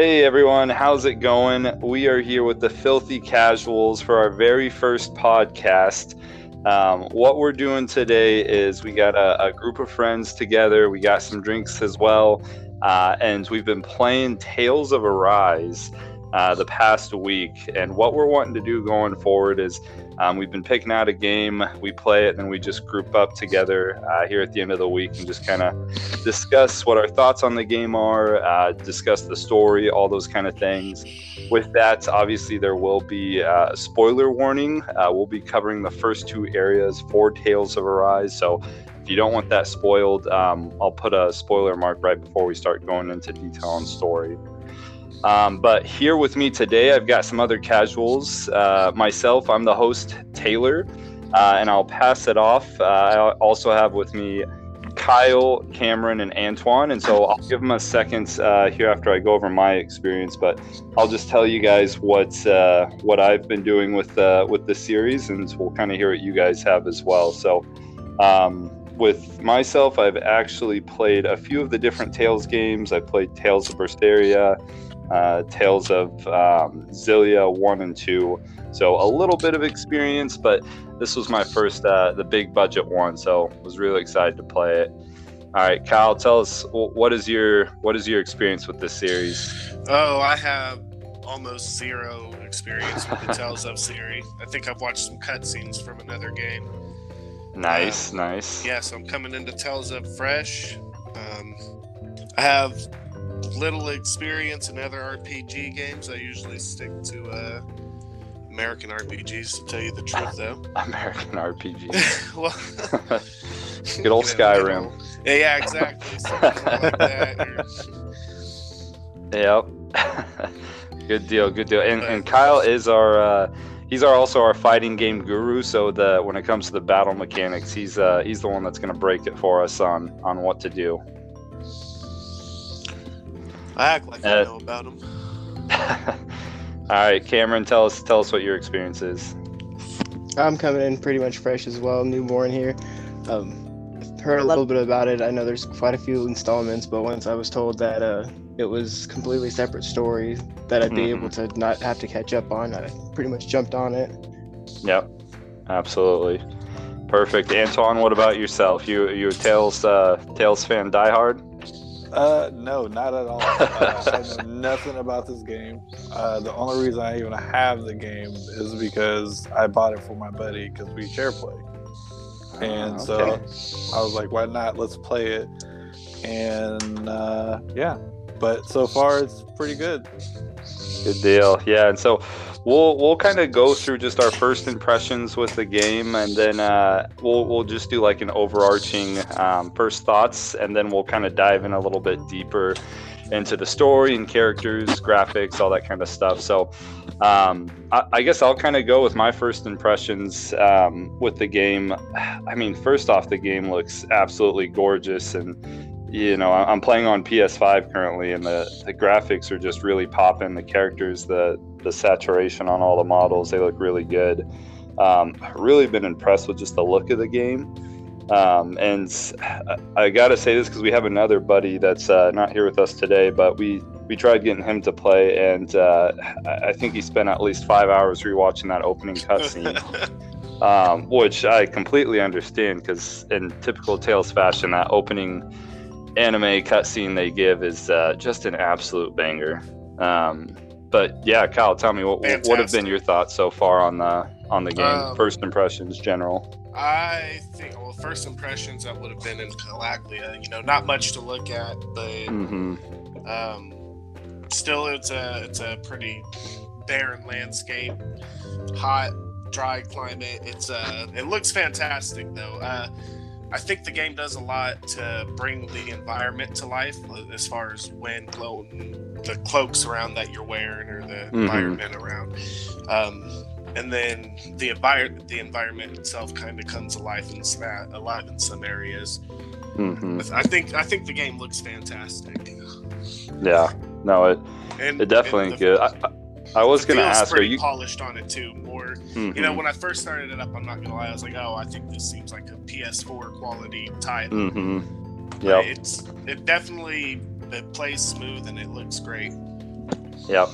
Hey everyone, how's it going? We are here with the Filthy Casuals for our very first podcast. Um, what we're doing today is we got a, a, group of friends together, we got some drinks as well, uh, and we've been playing Tales of Arise uh, the past week. And what we're wanting to do going forward is um, we've been picking out a game, we play it, and then we just group up together uh, here at the end of the week and just kind of discuss what our thoughts on the game are, uh, discuss the story, all those kind of things. With that, obviously, there will be uh, a spoiler warning. Uh, we'll be covering the first two areas for Tales of Arise. So if you don't want that spoiled, um, I'll put a spoiler mark right before we start going into detail on story. Um, but here with me today, I've got some other casuals. Uh, myself, I'm the host, Taylor, uh, and I'll pass it off. Uh, I also have with me Kyle, Cameron, and Antoine. And so I'll give them a second uh, here after I go over my experience. But I'll just tell you guys what uh, what I've been doing with uh, with the series, and we'll kind of hear what you guys have as well. So. Um, with myself, I've actually played a few of the different Tales games. I played Tales of Berseria, uh, Tales of um, Xillia 1 and 2. So a little bit of experience, but this was my first, uh, the big budget one. So was really excited to play it. All right, Kyle, tell us what is your what is your experience with this series? Oh, I have almost zero experience with the Tales of series. I think I've watched some cutscenes from another game. Nice, um, nice. Yeah, so I'm coming into Tales of fresh. Um, I have little experience in other RPG games. I usually stick to uh, American RPGs, to tell you the truth, though. American RPGs. well, good old Skyrim. yeah, yeah, exactly. like Yep. good deal. Good deal. And, and Kyle is our. Uh, he's our also our fighting game guru. So the when it comes to the battle mechanics, he's uh, he's the one that's going to break it for us on on what to do. I act like uh, I know about them. All right, Cameron, tell us tell us what your experience is. I'm coming in pretty much fresh as well, newborn here. Um, I've heard a little bit about it. I know there's quite a few installments, but once I was told that uh, it was completely separate story that I'd be mm-hmm. able to not have to catch up on, I pretty much jumped on it. Yep, absolutely. Perfect. Antoine, what about yourself? You you a Tales uh, Tales fan diehard? Uh, no, not at all. Uh, I know nothing about this game. Uh, the only reason I even have the game is because I bought it for my buddy because we share play. And oh, okay. so I was like, why not? Let's play it. And uh, yeah, but so far it's pretty good. Good deal. Yeah, and so we'll we'll kind of go through just our first impressions with the game, and then uh, we'll we'll just do like an overarching um, first thoughts, and then we'll kind of dive in a little bit deeper into the story and characters, graphics, all that kind of stuff. So, um, I, I, guess I'll kind of go with my first impressions um, with the game. I mean, first off, the game looks absolutely gorgeous and you know, I'm playing on PS5 currently, and the, the graphics are just really popping. The characters, the the saturation on all the models, they look really good. Um, really been impressed with just the look of the game. Um, and I got to say this because we have another buddy that's uh, not here with us today, but we we tried getting him to play, and uh, I think he spent at least five hours rewatching that opening cutscene. um, which I completely understand because in typical Tales fashion, that opening anime cutscene they give is uh, just an absolute banger. Um, but yeah, Kyle, tell me what Fantastic. what have been your thoughts so far on the on the game? Um, first impressions, general. I think well, first impressions that would have been in Calaglia. You know, not much to look at, but mm-hmm. um, still, it's a it's a pretty barren landscape, hot, dry climate. It's uh, it looks fantastic though. Uh, I think the game does a lot to bring the environment to life as far as wind blowing the cloaks around that you're wearing or the mm-hmm. environment around. Um, and then the environment the environment itself kind of comes alive in some alive in some areas. Mm-hmm. I think I think the game looks fantastic. Yeah, no, it and, it definitely good. I, I was going to ask, pretty are you polished on it too? More, mm-hmm. you know, when I first started it up, I'm not gonna lie, I was like, oh, I think this seems like a PS4 quality title. Mm-hmm. Yeah, it's it definitely it plays smooth and it looks great. Yep,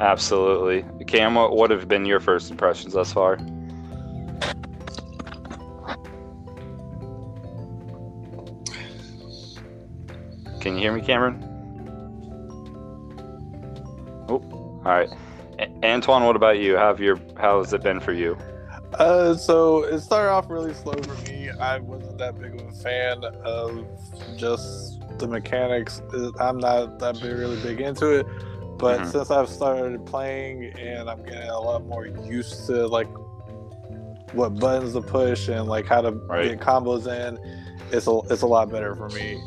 absolutely. Cam, what, what have been your first impressions thus far? Can you hear me, Cameron? Oh, all right. Antoine, what about you? How have your how has it been for you? Uh, so it started off really slow for me. I wasn't that big of a fan of just the mechanics. I'm not that big, really big into it. But Mhm. since I've started playing and I'm getting a lot more used to like what buttons to push and like how to Right. get combos in, it's a it's a lot better for me.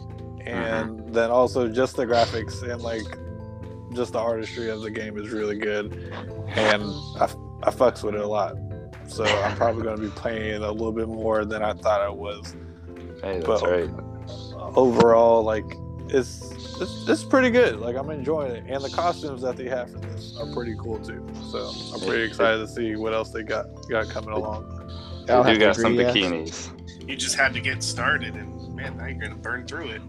And then also just the graphics and like just the artistry of the game is really good, and I, I fucks with it a lot. So I'm probably going to be playing a little bit more than I thought I was. Hey, that's Well, right. Overall, like it's, it's it's pretty good. Like I'm enjoying it, and the costumes that they have for this are pretty cool too. So I'm pretty excited to see what else they got got coming along. I'll We have do got some bikinis. You just had to get started, and man, now you're gonna burn through it.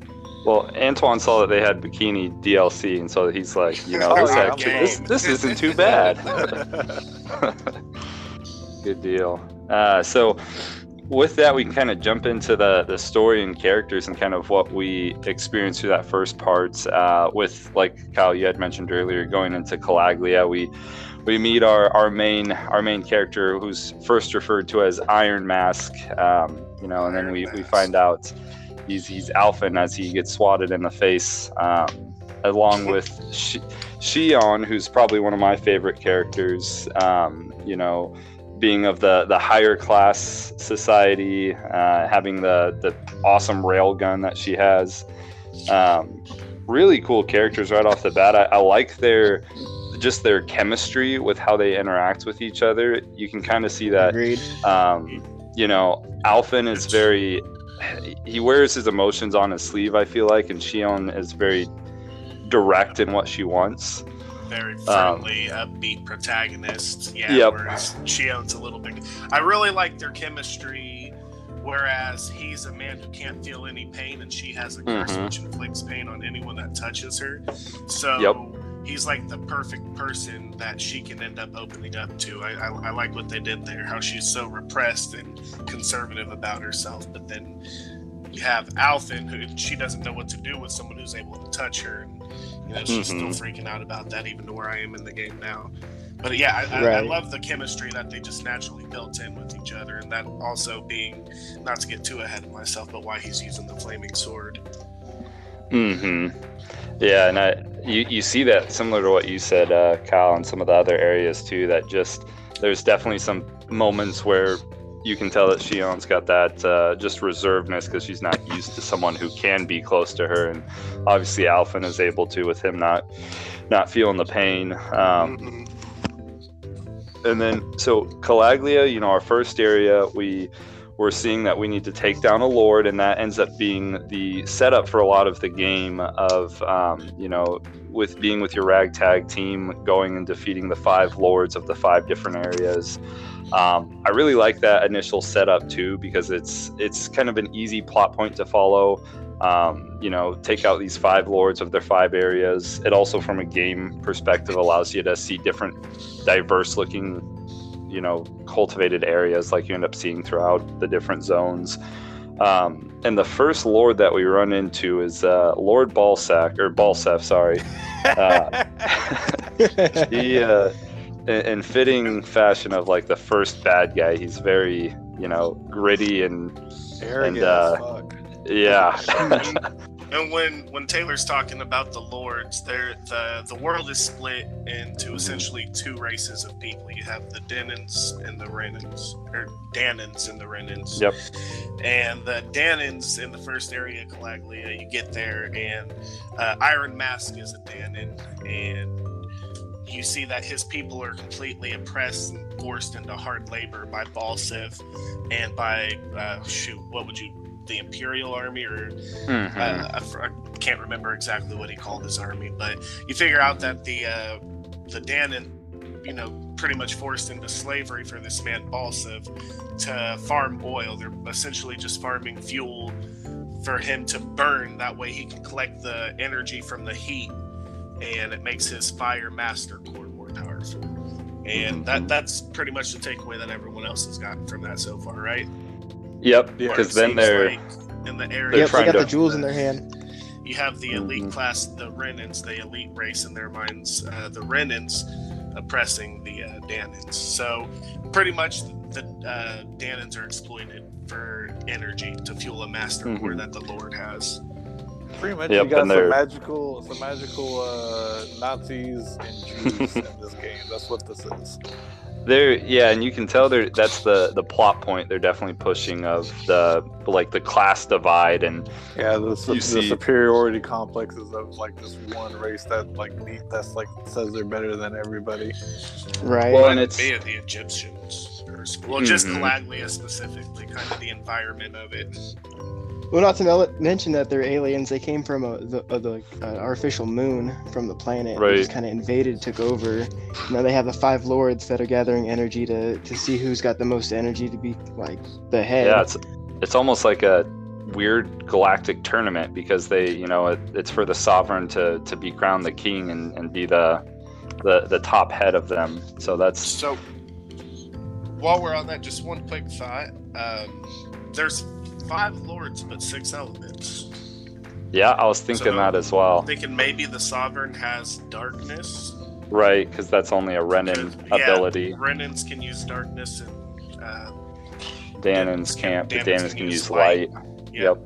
Well, Antoine saw that they had bikini DLC, and so he's like, you know, Oh, this, yeah, actually, this, this isn't too bad. Good deal. Uh, so, with that, we can kind of jump into the the story and characters and kind of what we experienced through that first part. Uh, with like Kyle, you had mentioned earlier, going into Calaglia, we we meet our, our main our main character, who's first referred to as Iron Mask. Um, you know, and then we, we find out he's he's Alphen as he gets swatted in the face, um, along with Shi Shion, who's probably one of my favorite characters. Um, you know, being of the the higher class society, uh, having the the awesome rail gun that she has. Um, really cool characters right off the bat. I, I like their just their chemistry with how they interact with each other. You can kind of see that Agreed. um, you know, Alphen is very he wears his emotions on his sleeve, I feel like, and Shion is very direct in what she wants. Very friendly, upbeat protagonist. Yeah, Yep. whereas Shion's a little bit. I really like their chemistry. Whereas he's a man who can't feel any pain, and she has a curse Mhm. which inflicts pain on anyone that touches her. So Yep. He's like the perfect person that she can end up opening up to. I, I, I like what they did there. How she's so repressed and conservative about herself, but then you have Alphen, who she doesn't know what to do with someone who's able to touch her, and you know she's Mhm. still freaking out about that, even to where I am in the game now. But yeah, I, I, I love the chemistry that they just naturally built in with each other, and that also being not to get too ahead of myself, but why he's using the flaming sword. hmm Yeah, and I you, you see that similar to what you said, uh, Kyle, and some of the other areas too. That just there's definitely some moments where you can tell that Shion's got that uh, just reservedness because she's not used to someone who can be close to her, and obviously Alphen is able to with him not not feeling the pain. Um, Mhm. and then so Calaglia, you know, our first area, we we're seeing that we need to take down a lord, and that ends up being the setup for a lot of the game of um, you know with being with your ragtag team, going and defeating the five lords of the five different areas. Um, I really like that initial setup too because it's it's kind of an easy plot point to follow. Um, you know, take out these five lords of their five areas. It also, from a game perspective, allows you to see different diverse looking you know cultivated areas like you end up seeing throughout the different zones. Um, and the first lord that we run into is uh, lord balsac or Balseph sorry. Uh, he uh, in, in fitting fashion of like the first bad guy he's very you know gritty and Arrogant And, uh, as fuck. yeah And when when Taylor's talking about the lords, there the the world is split into essentially two races of people. You have the Dahnans and the Renans, or Dahnans and the Renans. Yep. And the Dahnans in the first area, Calaglia, you get there, and uh, Iron Mask is a Dahnan, and you see that his people are completely oppressed and forced into hard labor by Balseph and by uh, shoot, what would you the Imperial Army or Mhm. uh, I, I can't remember exactly what he called his army, but you figure out that the uh, the Dahnan, you know, pretty much forced into slavery for this man Balseph to farm oil. They're essentially just farming fuel for him to burn. That way, he can collect the energy from the heat and it makes his fire master core more powerful. And Mm-hmm. that that's pretty much the takeaway that everyone else has gotten from that so far, right? Yep, because then they're like in the area yep, they got to- the jewels in their hand. you have the elite Mhm. class, the Renans, the elite race in their minds, uh, the Renans oppressing the uh, Dahnans. So pretty much the uh, Dahnans are exploited for energy to fuel a master core Mhm. that the Lord has. Pretty much, Yep, you got some they're- magical, some magical uh, Nazis and Jews in this game. That's what this is. They're yeah, and you can tell they're that's the the plot point they're definitely pushing of the like the class divide and Yeah, the, su- You the see- superiority complexes of like this one race that like need- that's like says they're better than everybody. Right. Well, and Might it's- be the Egyptians. or- Well, just Mhm. Calaglia specifically, kind of the environment of it. Well, not to mel- mention that they're aliens. They came from a, the, uh, the uh, artificial moon from the planet. Right. They just kind of invaded, took over. Now they have the five lords that are gathering energy to, to see who's got the most energy to be like the head. yeah, it's it's almost like a weird galactic tournament because they you know it, it's for the sovereign to to be crowned the king and, and be the the the top head of them. So that's So, while we're on that, just one quick thought. Um, there's five lords, but six elements. yeah, I was thinking So- that as well. Thinking maybe the sovereign has darkness. Right, because that's only a Renan Yeah. ability. Renans can use darkness, and uh, Dahnans can't, but Dahnans Dahnans can use light. light. yeah. Yep.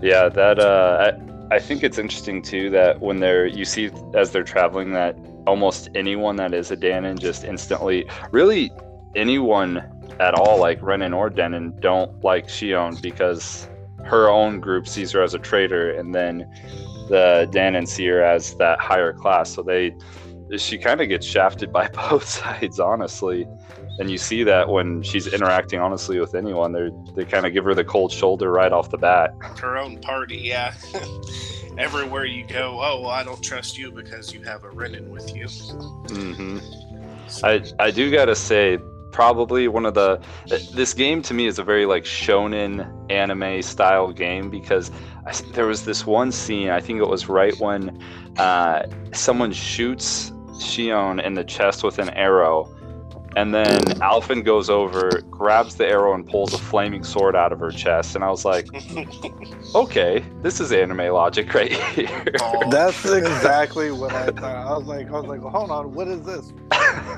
Yeah, that uh I, I think it's interesting too that when they're you see as they're traveling that almost anyone that is a Dahnan just instantly really anyone at all like Renan or Dahnan don't like Shion because her own group sees her as a traitor and then the Dahnan see her as that higher class. So they she kind of gets shafted by both sides, honestly. And you see that when she's interacting honestly with anyone, they they kind of give her the cold shoulder right off the bat. her own party. Yeah. Everywhere you go, oh, well, I don't trust you because you have a Renan with you. Mm-hmm. I I do gotta say, probably one of the this game to me is a very like shonen anime style game because I there was this one scene I think it was right when uh, someone shoots Shion in the chest with an arrow. And then Alphen goes over, grabs the arrow, and pulls a flaming sword out of her chest. And I was like, okay, this is anime logic right here. Oh, That's exactly what I thought. I was like, I was like, well, hold on, what is this?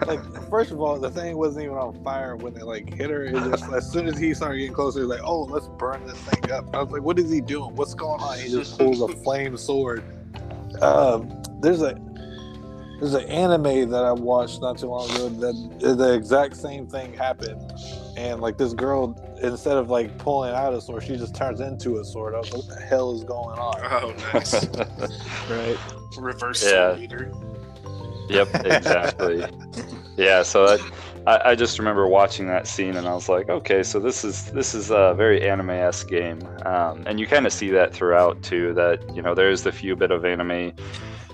Like, first of all, the thing wasn't even on fire when they like hit her. It just as soon as he started getting closer, he's like, oh, let's burn this thing up. I was like, what is he doing? What's going on? He just pulls a flame sword. Um, there's a there's an anime that I watched not too long ago that the exact same thing happened, and like this girl instead of like pulling out a sword, she just turns into a sword. I was like, what the hell is going on? oh, nice. Right. Reverse Yeah. soul eater. Yep, exactly. yeah, so that, I, I just remember watching that scene and I was like, okay, so this is this is a very anime-esque game, um, and you kind of see that throughout too. That you know, there's the few bit of anime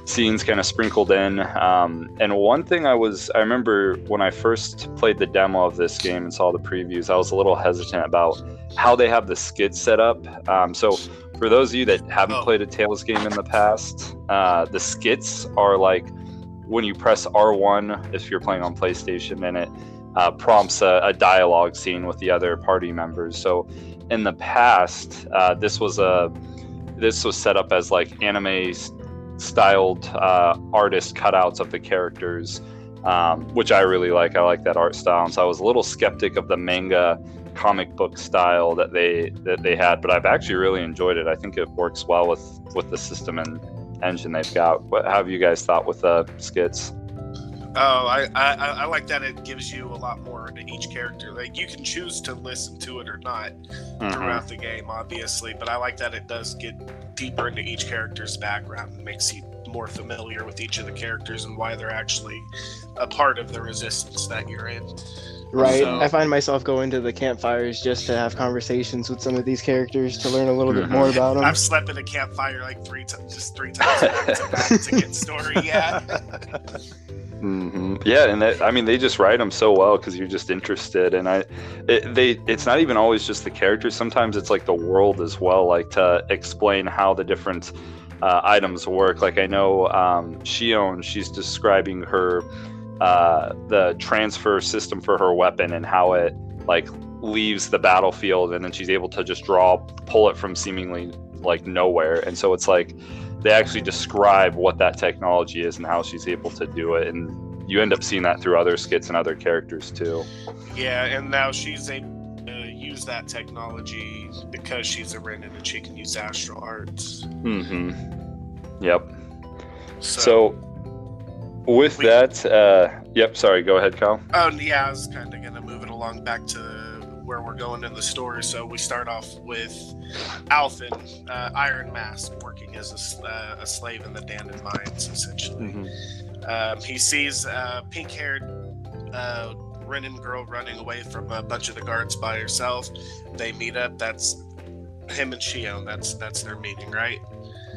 scenes kind of sprinkled in. Um, and one thing I was, I remember when I first played the demo of this game and saw the previews, I was a little hesitant about how they have the skits set up. Um, so for those of you that haven't Oh. played a Tales game in the past, uh, the skits are like when you press R1 if you're playing on PlayStation and it uh, prompts a, a dialogue scene with the other party members. So in the past, uh, this was a this was set up as like anime styled uh, artist cutouts of the characters, um, which I really like. I like that art style, and so I was a little skeptic of the manga comic book style that they that they had, but I've actually really enjoyed it. I think it works well with with the system and engine they've got. What have you guys thought with the skits? Oh, I, I I I like that it gives you a lot more into each character. Like you can choose to listen to it or not Mhm. throughout the game, obviously, but I like that it does get deeper into each character's background and makes you more familiar with each of the characters and why they're actually a part of the resistance that you're in. Right. So- I find myself going to the campfires just to have conversations with some of these characters to learn a little bit more about them. I've slept in a campfire like three times, just three times back to back to get story. Yeah. hmm Yeah, and I mean, they just write them so well because you're just interested, and I, it, they, it's not even always just the characters. Sometimes it's like the world as well, like to explain how the different uh, items work. Like I know um, Shion, she's describing her uh, the transfer system for her weapon and how it like leaves the battlefield, and then she's able to just draw, pull it from seemingly like nowhere. And so it's like they actually describe what that technology is and how she's able to do it, and you end up seeing that through other skits and other characters too. Yeah, and now she's able to use that technology because she's a Renan and she can use astral arts. Mm-hmm. Yep. So, So, with We- that, uh, yep. Sorry, go ahead, Kyle. oh yeah, I was kind of gonna move it along back to where we're going in the story. So we start off with Alphen, uh, Iron Mask, working as a, s- uh, a slave in the Dahnan mines, essentially. Um, he sees a pink-haired uh, Renan girl running away from a bunch of the guards by herself. They meet up. That's him and Shion. That's that's their meeting, right?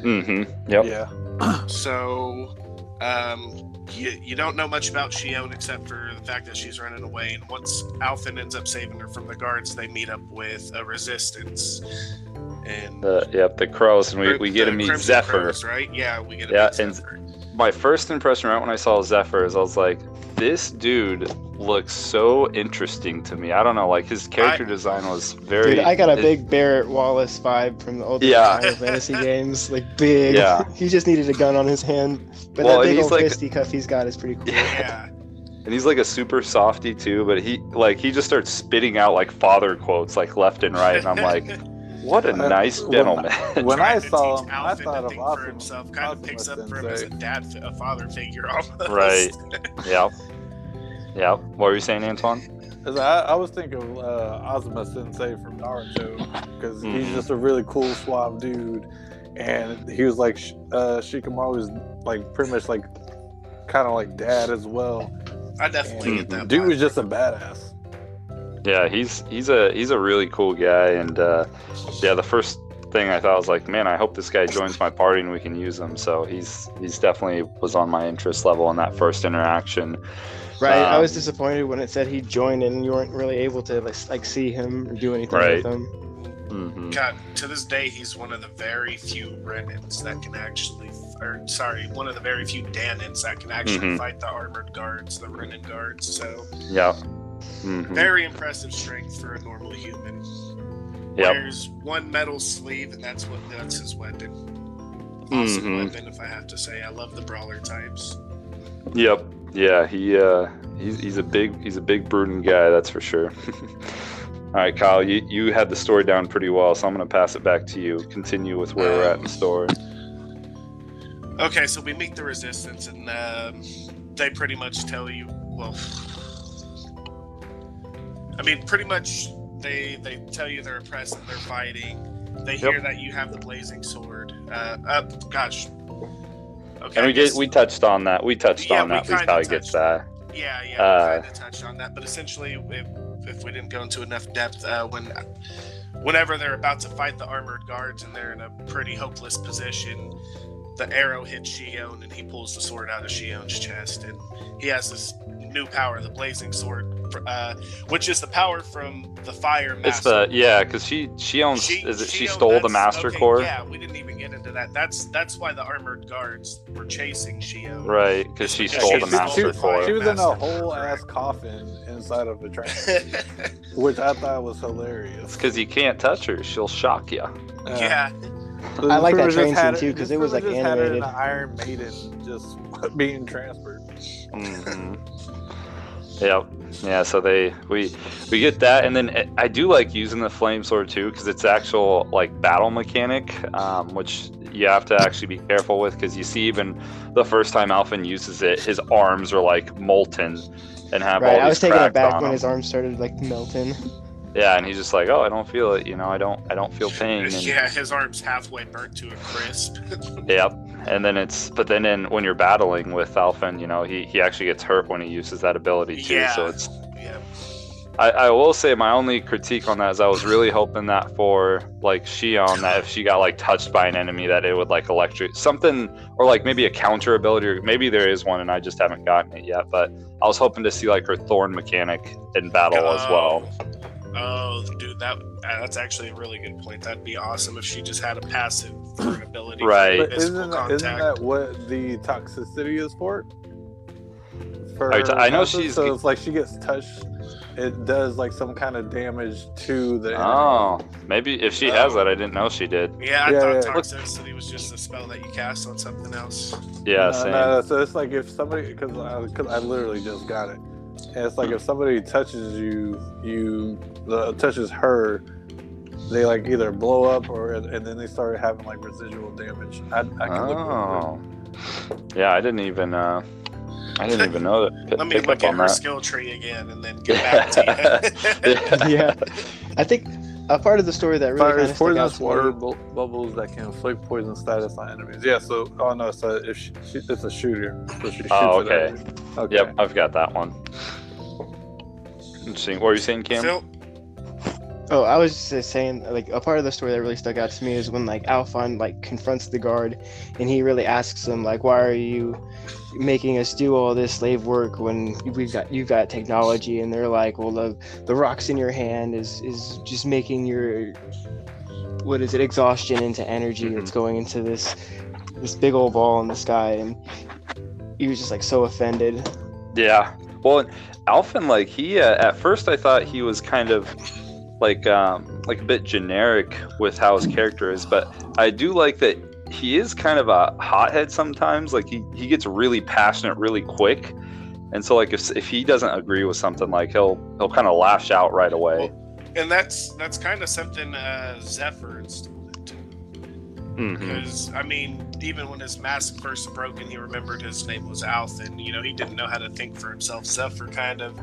Mm-hmm. Yep. Yeah. So, um, you, you don't know much about Shion except for the fact that she's running away. And once Alphen ends up saving her from the guards, they meet up with a resistance. And The yep the crows, and we, we get to meet Crimson Zephyr. Crows, right? Yeah, we get to Yeah, and- Zephyr. My first impression right when I saw Zephyr is I was like, this dude looks so interesting to me. I don't know, like his character design was very. Dude, I got a it- big Barret Wallace vibe from the old Yeah. Final Fantasy games. Like big. Yeah. he just needed a gun on his hand. But Well, that big he's old like- fisticuff he's got is pretty cool. Yeah. and he's like a super softy too, but he like he just starts spitting out like father quotes like left and right, and I'm like, what a nice when- gentleman. When I saw him, I thought of think for himself. Kind of picks up for him as a dad, a father figure almost. Right. yep. Yep. What were you saying, Antoine? 'Cause I, I was thinking of uh, Asuma Sensei from Naruto because he's Mhm. just a really cool, suave dude, and he was like sh- uh, Shikamaru's like pretty much like kind of like dad as well. I definitely Mhm. get that. Dude vibe. was just a badass. Yeah, he's he's a he's a really cool guy, and uh, yeah, the first thing I thought was like, man, I hope this guy joins my party and we can use him. So he's he's definitely was on my interest level in that first interaction. Right. I Um, was disappointed when it said he joined and you weren't really able to like, like see him or do anything Right. with him. hmm God, to this day, he's one of the very few Renans that can actually, or sorry, one of the very few Dahnans that can actually Mhm. fight the armored guards, the Renan guards. So Yeah. Hmm very impressive strength for a normal human. Yep. Wears one metal sleeve, and that's what that's his weapon. Awesome Mhm. weapon, if I have to say. I love the brawler types. Yep. Yeah. He uh he's he's a big he's a big brooding guy. That's for sure. All right, Kyle, you, you had the story down pretty well, so I'm going to pass it back to you. Continue with where we're at in the story. Okay, so we meet the resistance, and um, they pretty much tell you, well, I mean, pretty much they they tell you they're oppressed and they're fighting. They hear Yep. that you have the blazing sword. Uh, uh gosh. Okay. And we I guess- did we touched on that. We touched Yeah, on we that. Kinda how he that. Yeah, yeah, Uh, we kind of touched on that, but essentially, if, if we didn't go into enough depth, uh, when whenever they're about to fight the armored guards and they're in a pretty hopeless position, the arrow hits Shion and he pulls the sword out of Shion's chest, and he has this new power, the blazing sword, uh, which is the power from the fire master. It's the yeah, because she she owns She- is it she, owned- stole the master okay, core Yeah, we didn't even get into that. That's that's why the armored guards were chasing Shion. right because she Yeah, stole she the stole master the core. She was in a whole ass coffin inside of the train, which I thought was hilarious. because you can't touch her; she'll shock you. yeah. So I like that train just had scene, too, 'cause this it was, like, much just had animated. an Iron Maiden just being transferred. hmm Yep. Yeah. So they we we get that, and then eh, I do like using the flame sword too because it's actual like battle mechanic, um, which you have to actually be careful with because you see even the first time Alphen uses it, his arms are like molten and have all Right. these I was taken cracks aback on when his arms started like melting. Yeah, and he's just like, oh, I don't feel it. You know, I don't I don't feel pain. And, Yeah, his arm's halfway burnt to a crisp. Yep. And then it's, but then in when you're battling with Alphen, you know, he, he actually gets hurt when he uses that ability too. Yeah. So it's, yeah. I, I will say my only critique on that is I was really hoping that for like Shion, that if she got like touched by an enemy, that it would like electric something, or like maybe a counter ability, or maybe there is one and I just haven't gotten it yet. But I was hoping to see like her thorn mechanic in battle as well. Oh, dude, that uh, that's actually a really good point. That'd be awesome if she just had a passive for an ability. Right. But Physical isn't that, isn't that what the toxicity is for? For Are you ta- I know Malphite? she's- so it's like she gets touched, it does like some kind of damage to the. enemy. Oh, maybe if she has Oh. that, I didn't know she did. Yeah, I Yeah, thought yeah. toxicity was just a spell that you cast on something else. Yeah, No, same. no, so it's like if somebody, because I, 'cause I literally just got it, and it's like if somebody touches you, you uh, touches her, they like either blow up or and then they start having like residual damage. I, I can look. Oh, yeah, I didn't even. Uh, I didn't even know that. P- Let me look at on her that. skill tree again and then get back to you. yeah, I think a part of the story that really Fire kind is stuck out poisonous to water me. bu- bubbles that can inflict poison status on enemies. Yeah, so oh no, so if she, she, it's a shooter, so she shoots Oh, it at you. Okay. Yep, I've got that one. Interesting. What are you saying, Cam? Phil, Oh, I was just saying, like a part of the story that really stuck out to me is when like Alphen like confronts the guard, and he really asks him like, "Why are you making us do all this slave work when we've got you've got technology?" And they're like, "Well, the the rocks in your hand is is just making your what is it exhaustion into energy Mhm. that's going into this this big old ball in the sky." And he was just like so offended. Yeah. Well, Alphen, like he uh, at first I thought he was kind of like um like a bit generic with how his character is, but I do like that he is kind of a hothead sometimes. Like he he gets really passionate really quick. And so like if if he doesn't agree with something like he'll he'll kind of lash out right away. and that's that's kind of something uh, Zephyr instilled into. Mhm. Because I mean, even when his mask first broke and he remembered his name was Alphen, you know, he didn't know how to think for himself. Zephyr kind of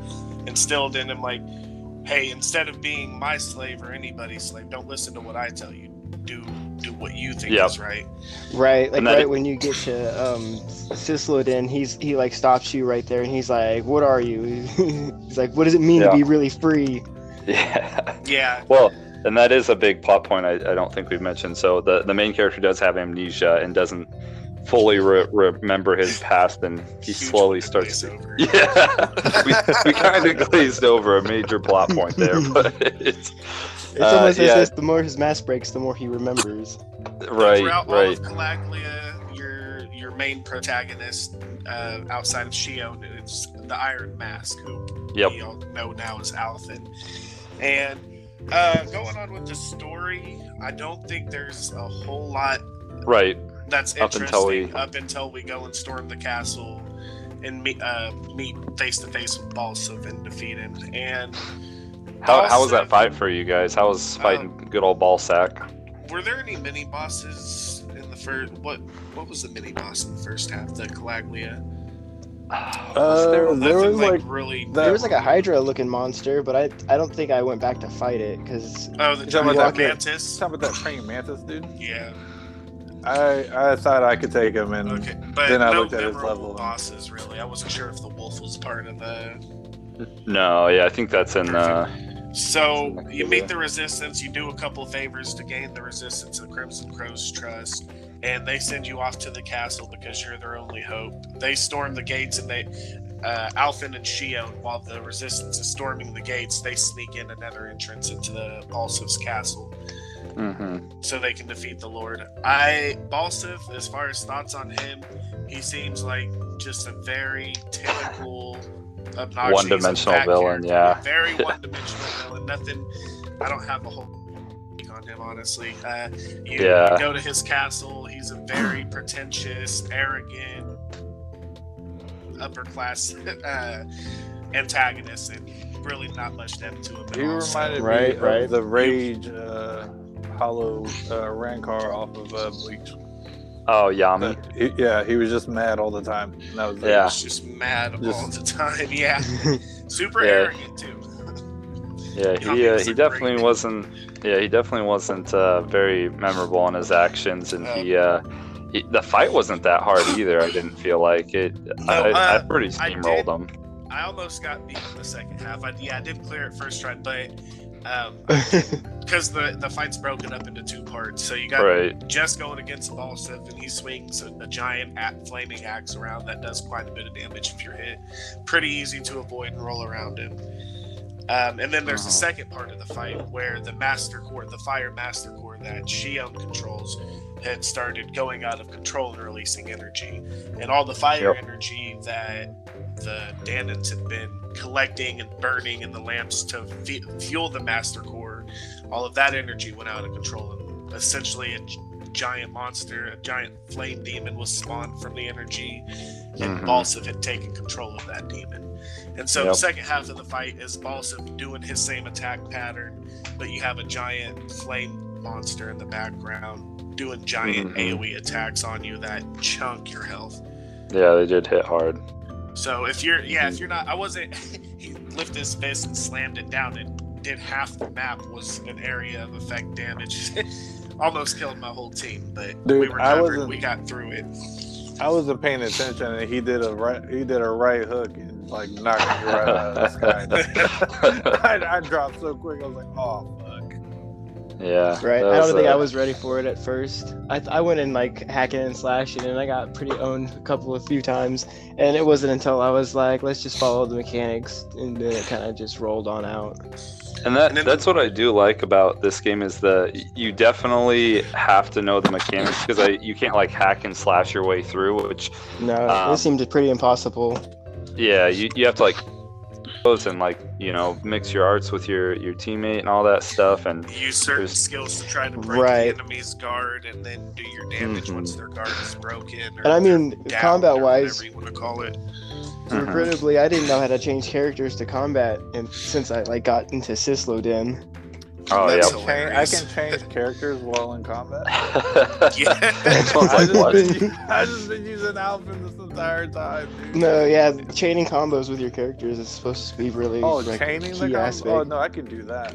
instilled in him like, hey, instead of being my slave or anybody's slave, don't listen to what I tell you. Do do what you think Yep. is right. Right, like And that- right when you get to um Cyslodia, he's he like stops you right there and he's like, What are you? he's like, What does it mean Yeah. to be really free? Yeah. Yeah. Well, and that is a big plot point I, I don't think we've mentioned. So the, the main character does have amnesia and doesn't fully re- remember his past, and he Huge slowly one to starts. over. Yeah, we, we kind of glazed over a major plot point there, but it's It's Uh, almost yeah. as if the more his mask breaks, the more he remembers. right, Throughout all right. of Calaglia, your your main protagonist uh, outside of Shion is the Iron Mask, who Yep. we all know now as Alphen. And uh, going on with the story, I don't think there's a whole lot Right. That's Up until interesting we- up until we go and storm the castle and meet uh, meet face to face with Balseph and defeat him. And How, how was that fight for you guys? How was fighting good old ball sack? Were there any mini bosses in the first? What what was the mini boss in the first half? The Calaglia. Was there- Uh, there was like, like really. that- There was like a Hydra looking monster, but I I don't think I went back to fight it because oh, the talking giant about that- mantis. talking about that praying mantis dude. Yeah. I I thought I could take him and Okay, but Then I no looked at his memorable level. bosses really. I wasn't sure if the wolf was part of the. no, yeah, I think that's in. Uh, So Next you video. meet the resistance. You do a couple favors to gain the resistance of Crimson Crow's trust, and they send you off to the castle because you're their only hope. They storm the gates, and they, uh, Alphen and Shion, while the resistance is storming the gates, they sneak in another entrance into the Balseph's castle mhm. so they can defeat the Lord. I Balseph, as far as thoughts on him, he seems like just a very typical, obnoxious, One-dimensional villain, character. yeah. very one-dimensional villain. Nothing. I don't have a whole take on him honestly. Uh, you, Yeah. you go to his castle. He's a very pretentious, arrogant, upper class uh, antagonist, and really not much depth to him. At he all. So- reminded Right, me right. of the Rage uh, Hollow uh, Rancor off of uh, Bleach. Oh, Yammy. But he- yeah, he was just mad all the time. And that was it. Yeah. He's just mad Just- all the time. Yeah, super Yeah. arrogant too. Yeah, he uh, he definitely great- wasn't. Yeah, he definitely wasn't uh, very memorable in his actions, and he, uh, he the fight wasn't that hard either. I didn't feel like it. I, uh, I pretty I steamrolled did- him. I almost got beat in the second half. I, yeah, I did clear it first try, but um, because the the fight's broken up into two parts, so you got Right. Jess going against Balseph, and he swings a, a giant a flaming axe around that does quite a bit of damage if you're hit. Pretty easy to avoid and roll around him. Um, and then there's Uh-huh. the second part of the fight where the Master Core, the Fire Master Core that Shion controls, had started going out of control and releasing energy. And all the fire Yep. energy that the Dahnans had been collecting and burning in the lamps to fe- fuel the Master Core, all of that energy went out of control. And essentially, a g- giant monster, a giant flame demon was spawned from the energy, and Mhm. Balseph had taken control of that demon. And so the second half of the fight is Balseph doing his same attack pattern, but you have a giant flame monster in the background doing giant Mhm. AoE attacks on you that chunk your health. Yeah, they did hit hard. So if you're, yeah, if you're not, I wasn't. he lifted his fist and slammed it down, and did half the map was an area of effect damage. Almost killed my whole team, but we Dude, I recovered. wasn't- We got through it. I wasn't paying attention, and he did a right. He did a right hook and like knocked me right out of the sky. I, I dropped so quick. I was like, "Oh fuck!" Yeah. Right. I don't think uh, I was ready for it at first. I, I went in like hacking and slashing, and I got pretty owned a couple of few times. And it wasn't until I was like, let's just follow the mechanics, and then it kind of just rolled on out. And that that's what I do like about this game is that you definitely have to know the mechanics because I you can't like hack and slash your way through, which No, Um, it seemed pretty impossible. yeah, you, you have to like and like, you know, mix your arts with your your teammate and all that stuff and use certain There's- skills to try to break Right. the enemy's guard and then do your damage Mhm. once their guard is broken. Or And I mean, combat wise, whatever you want to call it. Mhm. regrettably, I didn't know how to change characters to combat, and since I like got into Cyslodia, Oh That's yeah. Change, I can change characters while in combat. Yeah. I was I like, just, what? been, I just been using Alphen this entire time. Dude. no, yeah, chaining combos with your characters is supposed to be really Oh, like, chaining key the combo. Oh, aspect. Oh no, I can do that.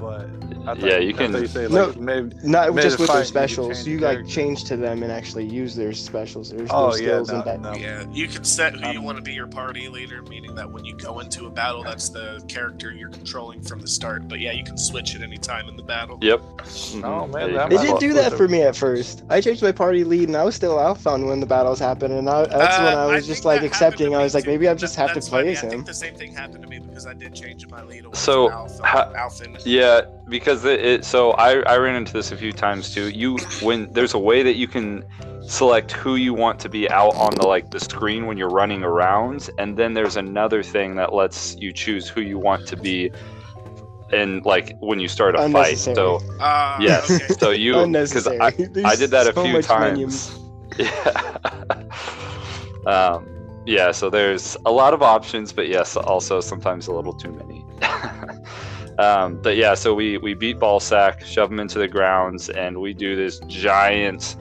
But thought, Yeah, you can- you say No, like maybe. Not Mid just with fight, their specials. change You, like change to them and actually use their specials. Their, Oh their yeah, skills no, and that. no. Yeah, you can set who you Um, want to be your party leader, meaning that when you go into a battle, that's the character you're controlling from the start. But yeah, you can switch at any time in the battle. Yep. Oh, Mhm. man, Yeah, that It did can do that for me at first. I changed my party lead, and I was still Alphen when the battles happened, and I, that's Uh, when I was think just like accepting. I me was like, maybe I just That- have to play funny. as I think him. the same thing happened to me because I did change my lead. away So, from Alpha, ha- Alpha. Yeah, because it, it so I, I ran into this a few times too. You when there's a way that you can select who you want to be out on the like the screen when you're running around, and then there's another thing that lets you choose who you want to be and like when you start a fight. So Uh, yes, okay. so you because I I did that a few times. menus. yeah. um, yeah, so there's a lot of options, but yes, also sometimes a little too many. um, but yeah, so we we beat Ballsack, shove him into the grounds, and we do this giant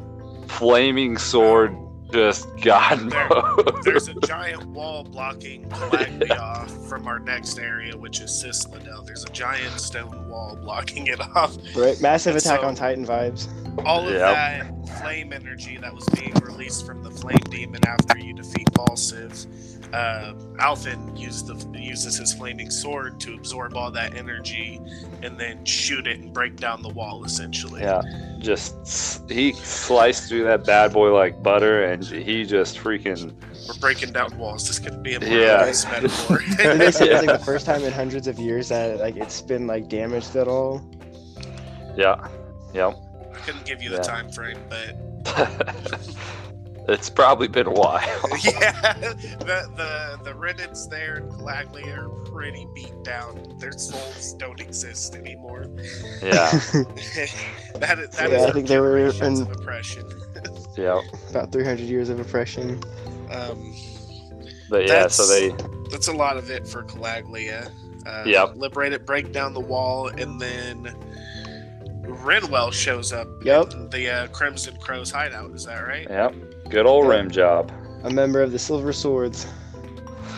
flaming sword, just God There- There's a giant wall blocking Calaglia off from our next area, which is Cyslodia. There's a giant stone wall blocking it off. Right, massive And Attack so- on Titan vibes. All of Yep. that flame energy that was being released from the flame demon after you defeat Balseph, uh, Alphen used the, uses his flaming sword to absorb all that energy and then shoot it and break down the wall, essentially. yeah, just he sliced through that bad boy like butter, and he just freaking We're breaking down walls. This could be a more Yeah. nice metaphor. And they said it's like the first time in hundreds of years that like it's been like damaged at all. yeah, yep. I couldn't give you the time frame, but it's probably been a while. yeah, the the the Reddits there in Calaglia are pretty beat down. Their souls don't exist anymore. yeah, that is, that Yeah, is I think they were in- oppression. yeah. About 300 years of oppression. Um, But yeah, so they that's a lot of it for Calaglia. Uh, Yep. Liberate it, break down the wall, and then Rinwell shows up Yep. in the uh, Crimson Crow's hideout. Is that right? Yep. Good old rim job. A member of the Silver Swords.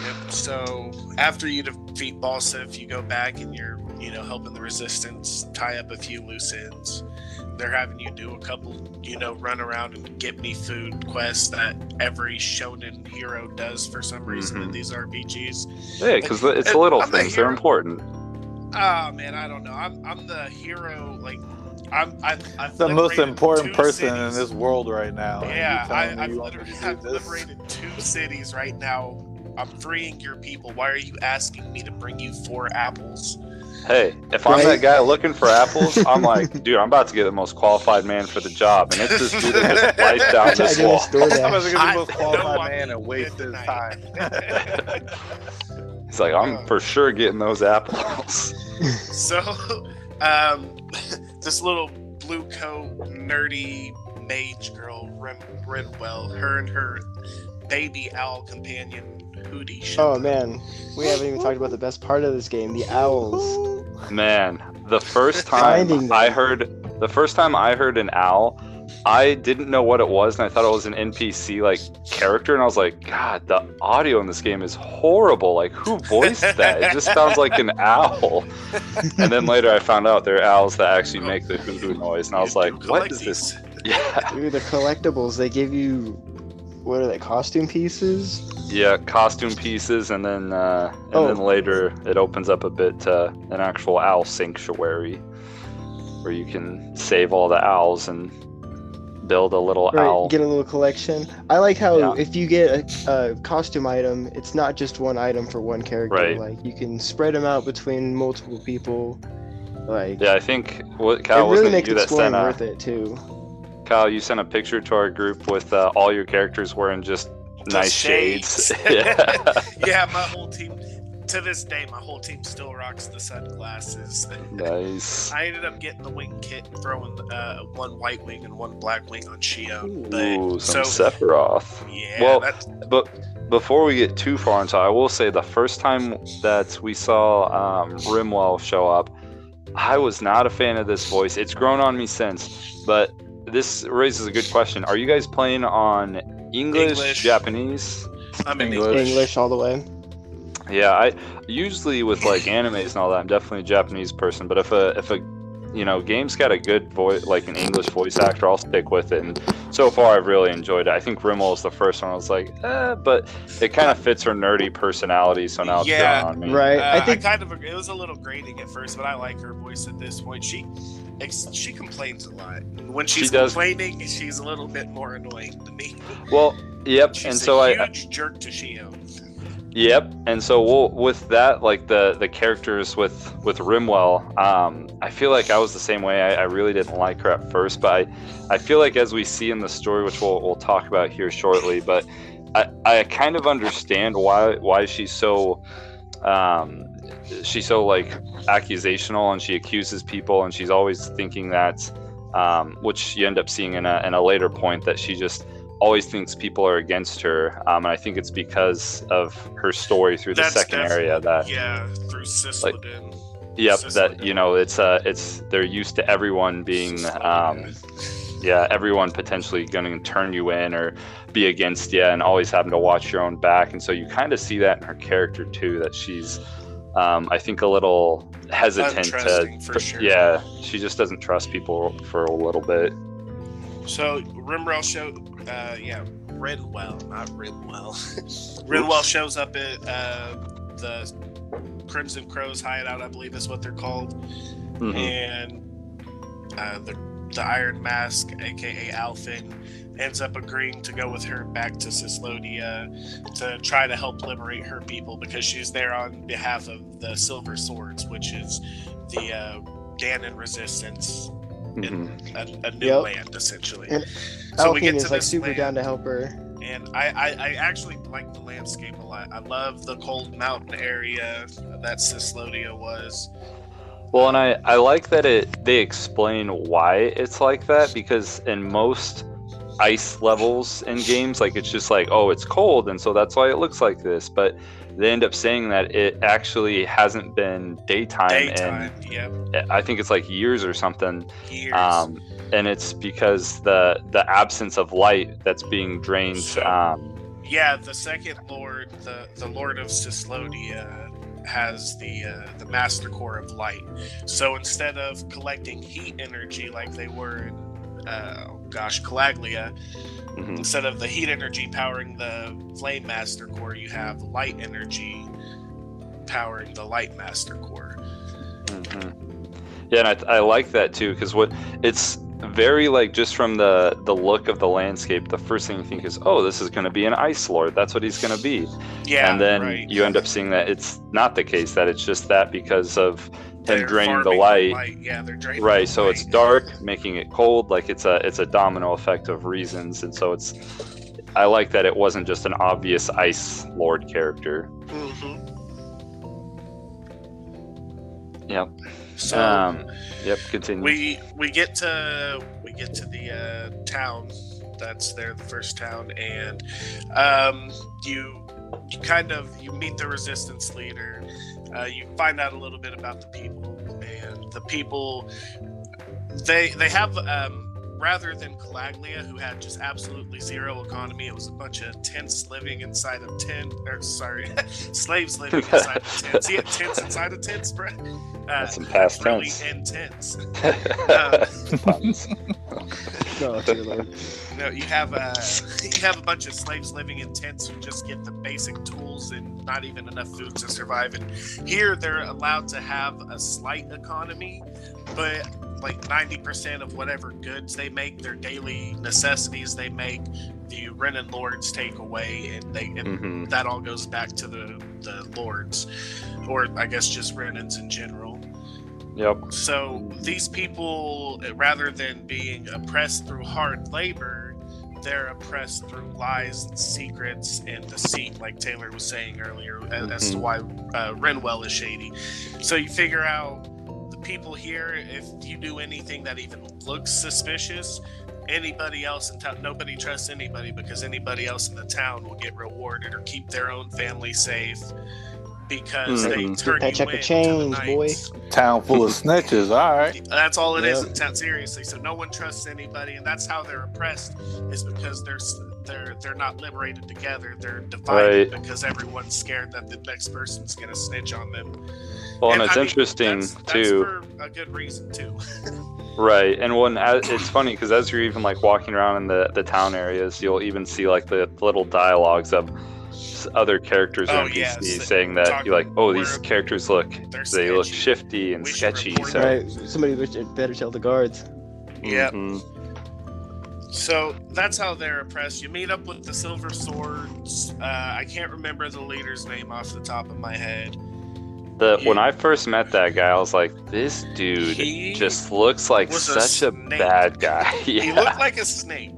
Yep. So after you defeat Balseph, you go back and you're, you know, helping the resistance tie up a few loose ends. They're having you do a couple, you know, run around and get me food quests that every shonen hero does for some reason in Mhm. these RPGs. Yeah, because it's And the little I'm things. They're important. Ah, man, I don't know. I'm, I'm the hero. Like, I'm, I've, I've The most important person in this world right now. Yeah, you telling me I, I've you want me literally I've liberated two cities right now I'm freeing your people. Why are you asking me to bring you four apples? Hey, if I'm that guy looking for apples, I'm like, dude, I'm about to get the most qualified man for the job, and it's this dude that just wiped down I this did wall. I'm gonna get I the most qualified man and waste his time. He's like, I'm for sure getting those apples. So, um, this little blue coat, nerdy mage girl, Ren- Rinwell, her and her baby owl companion, Hootie. show Oh man, we haven't even talked about the best part of this game, the owls. Man, the first time I heard the first time I heard an owl, I didn't know what it was, and I thought it was an NPC like character, and I was like, God, the audio in this game is horrible. Like, who voiced that? It just sounds like an owl. And then later I found out they're owls that actually make the hoo hoo noise, and I was like, do what collect is this? Yeah, Dude, the collectibles, they give you what are they, costume pieces? yeah, costume pieces, and then uh, and Oh. then later it opens up a bit to an actual owl sanctuary, where you can save all the owls and build a little Right, owl. get a little collection. I like how Yeah. if you get a, a costume item, it's not just one item for one character. Right. Like you can spread them out between multiple people. Like Yeah, I think what it Kyle really it makes exploring worth it too. Kyle, you sent a picture to our group with uh, all your characters wearing just The nice shades. yeah. yeah, my whole team. To this day, my whole team still rocks the sunglasses. nice. I ended up getting the wing kit and throwing uh, one white wing and one black wing on Shion. Ooh, But some so Sephiroth. yeah, Well, that's, But before we get too far into, it, I will say the first time that we saw um, Rimwell show up, I was not a fan of this voice. It's grown on me since, but this raises a good question. Are you guys playing on English, English. Japanese? I'm English. English. English all the way. Yeah, I usually with like animes and all that, I'm definitely a Japanese person. But if a if a you know game's got a good voice, like an English voice actor, I'll stick with it. And so far, I've really enjoyed it. I think Rimmel is the first one. I was like, eh, but it kind of fits her nerdy personality, so now it's Yeah, on me. Right. Uh, I think kind of it was a little grating at first, but I like her voice at this point. She ex- she complains a lot. When She she's does. complaining, she's a little bit more annoying to me. Well, yep. She's and a so I, huge jerk to Shion. Yep, and so we'll, with that, like the the characters with with Rimwell, um, I feel like I was the same way. I, I really didn't like her at first, but I, I feel like as we see in the story, which we'll we'll talk about here shortly, but I, I kind of understand why why she's so, um, she's so like accusational and she accuses people and she's always thinking that, um, which you end up seeing in a in a later point that she just always thinks people are against her, um, and I think it's because of her story through the That's second area that Yeah, through Cyslodia. yep Sis that you know it's uh it's they're used to everyone being um yeah everyone potentially going to turn you in or be against you and always having to watch your own back and so you kind of see that in her character too that she's um, I think a little hesitant to, for sure. yeah she just doesn't trust people for a little bit So Rimrel show, uh, yeah, Rinwell, not Rimwell. Rinwell shows up at uh, the Crimson Crows hideout, I believe is what they're called, Mhm. and uh, the the Iron Mask, aka Alphen, ends up agreeing to go with her back to Cyslodia to try to help liberate her people because she's there on behalf of the Silver Swords, which is the uh, Ganon Resistance, Mhm. a, a new Yep. land essentially. And So we Alphen get is to like super land. down to help her. and I, I, I actually like the landscape a lot. I love the cold mountain area that Cyslodia was. Well, and I, I like that it they explain why it's like that because in most ice levels in games, like it's just like, oh, it's cold, and so that's why it looks like this. But they end up saying that it actually hasn't been daytime, Daytime, yep, and I think it's like years or something. years. Um, and it's because the the absence of light that's being drained. So- Um, yeah, the second Lord, the the Lord of Cyslodia, has the uh, the Master Core of Light. So instead of collecting heat energy like they were in, uh, oh gosh, Calaglia, mhm. instead of the heat energy powering the Flame Master Core, you have light energy powering the Light Master Core. hmm Yeah, and I, I like that too because what it's very like just from the the look of the landscape the first thing you think is oh this is going to be an ice lord. That's what he's going to be. Yeah, and then right. you end up seeing that it's not the case that it's just that because of him They're draining the farming light. Yeah, they're draining right the so it's dark making it cold like it's a it's a domino effect of reasons. And so it's i like that it wasn't just an obvious ice lord character. Mhm. yep So um yep continue we we get to we get to the uh, town that's there, the first town, and um, you you kind of you meet the resistance leader. Uh, you find out a little bit about the people, and the people they they have um, rather than Calaglia, who had just absolutely zero economy. It was a bunch of tents living inside of tent, or sorry, slaves living inside of tents. Yeah, tents inside of tents, bro. Uh, That's some past really tense. intense. Uh, No, no, you have uh, you have a bunch of slaves living in tents who just get the basic tools and not even enough food to survive. And here they're allowed to have a slight economy, but like 90% of whatever goods they make, their daily necessities they make, the Renan lords take away, and they and Mhm. that all goes back to the the lords, or I guess just Renans in general. Yep. So these people, rather than being oppressed through hard labor, they're oppressed through lies and secrets and deceit, like Taylor was saying earlier, as, as to Mhm. why uh, Rinwell is shady. So you figure out people here, if you do anything that even looks suspicious, anybody else in town, nobody trusts anybody because anybody else in the town will get rewarded or keep their own family safe because they Mhm. turn That you check of in to change, the boy. Town full of snitches. All right. That's all it is Yeah. in town, seriously. So no one trusts anybody, and that's how they're oppressed. Is because they're they're they're not liberated together. They're divided because everyone's scared that the next person's gonna snitch on them. Well, and, I it's mean, interesting that's, that's too. for a good reason too. Right, and when it's funny because as you're even like walking around in the the town areas, you'll even see like the little dialogues of other characters or Oh, NPCs yeah, so- saying that talking- you're like, oh, these characters look They're they look shifty and We sketchy. So, Right. Somebody better tell the guards. Yep. Mhm. So that's how they're oppressed. You meet up with the Silver Swords. Uh, I can't remember the leader's name off the top of my head. The when I first met that guy, I was like, this dude just looks like was a such a, bad guy. yeah, He looked like a snake.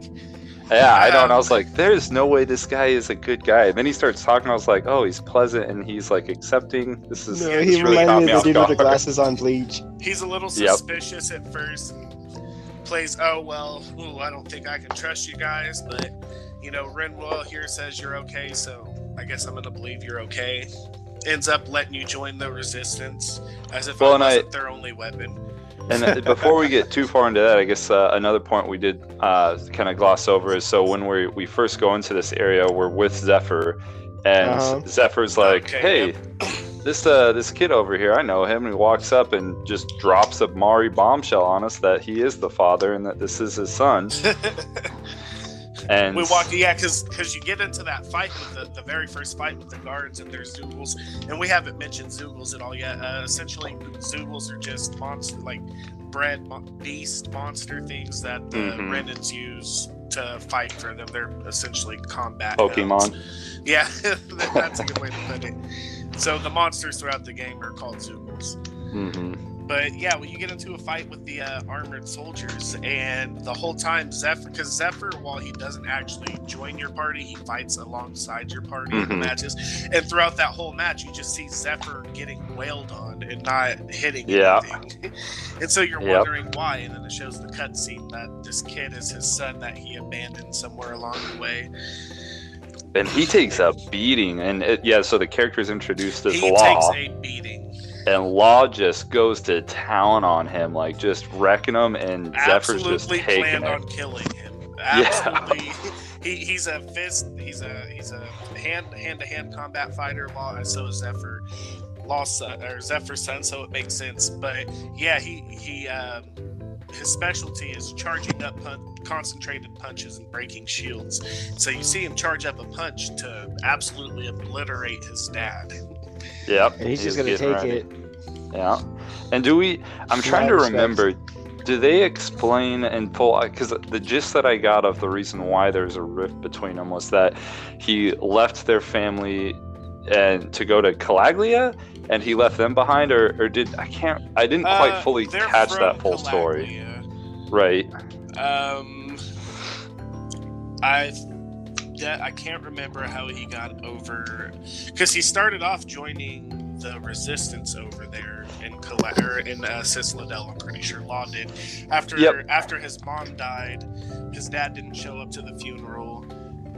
yeah, I know. And I Um, was like, there's no way this guy is a good guy. And then he starts talking. I was like, oh, he's pleasant and he's like accepting. This is No, Yeah, he really reminded caught me me of off the dude with the guard. glasses on bleach. He's a little Yep. suspicious at first. And plays, oh well, ooh, I don't think I can trust you guys, but you know, Rinwell here says you're okay, so I guess I'm gonna believe you're okay. Ends up letting you join the resistance as if Well, I and I- wasn't their only weapon. And uh, before we get too far into that, I guess uh, another point we did uh, kind of gloss over is so when we we first go into this area, we're with Zephyr, and Uh-huh. Zephyr's like, Okay, "Hey, yep. this uh this kid over here, I know him." And he walks up and just drops a Mari bombshell on us that he is the father and that this is his son. And we walk, yeah, because because you get into that fight with the, the very first fight with the guards, and their Zeugles, and we haven't mentioned Zeugles at all yet. Uh, essentially, Zeugles are just monster, like bred mo- beast monster things that the Mhm. Renans use to fight for them. They're essentially combat Pokemon. Yeah, that's a good way to put it. So the monsters throughout the game are called Zeugles. Mhm. But yeah, when you get into a fight with the uh, armored soldiers, and the whole time Zephyr, because Zephyr, while he doesn't actually join your party, he fights alongside your party in the Mhm. matches. And throughout that whole match, you just see Zephyr getting wailed on and not hitting Yeah. anything. and so you're Yep. wondering why. And then it shows the cutscene that this kid is his son that he abandoned somewhere along the way. and he takes a beating, and it, yeah, so the character is introduced as he Law, takes a beating. And Law just goes to town on him, like just wrecking him, and Zephyr's just absolutely taking planned it. on killing him. Absolutely, he, he's a fist. He's a he's a hand hand to hand combat fighter. Law, and so is Zephyr. Law's son or Zephyr's son, so it makes sense. But yeah, he he um, his specialty is charging up pun- concentrated punches and breaking shields. So you see him charge up a punch to absolutely obliterate his dad. Yep, And he's just gonna take ready. it. Yeah. And do we? I'm trying to remember. do they explain and pull because the gist that i got of the reason why there's a rift between them was that he left their family and to go to calaglia and he left them behind or, or did i can't i didn't quite Uh, fully catch that full story right Um, I that I can't remember how he got over because he started off joining the resistance over there in Cala- or in uh, Citadel. I'm pretty sure Law did after Yep. after his mom died. His dad didn't show up to the funeral.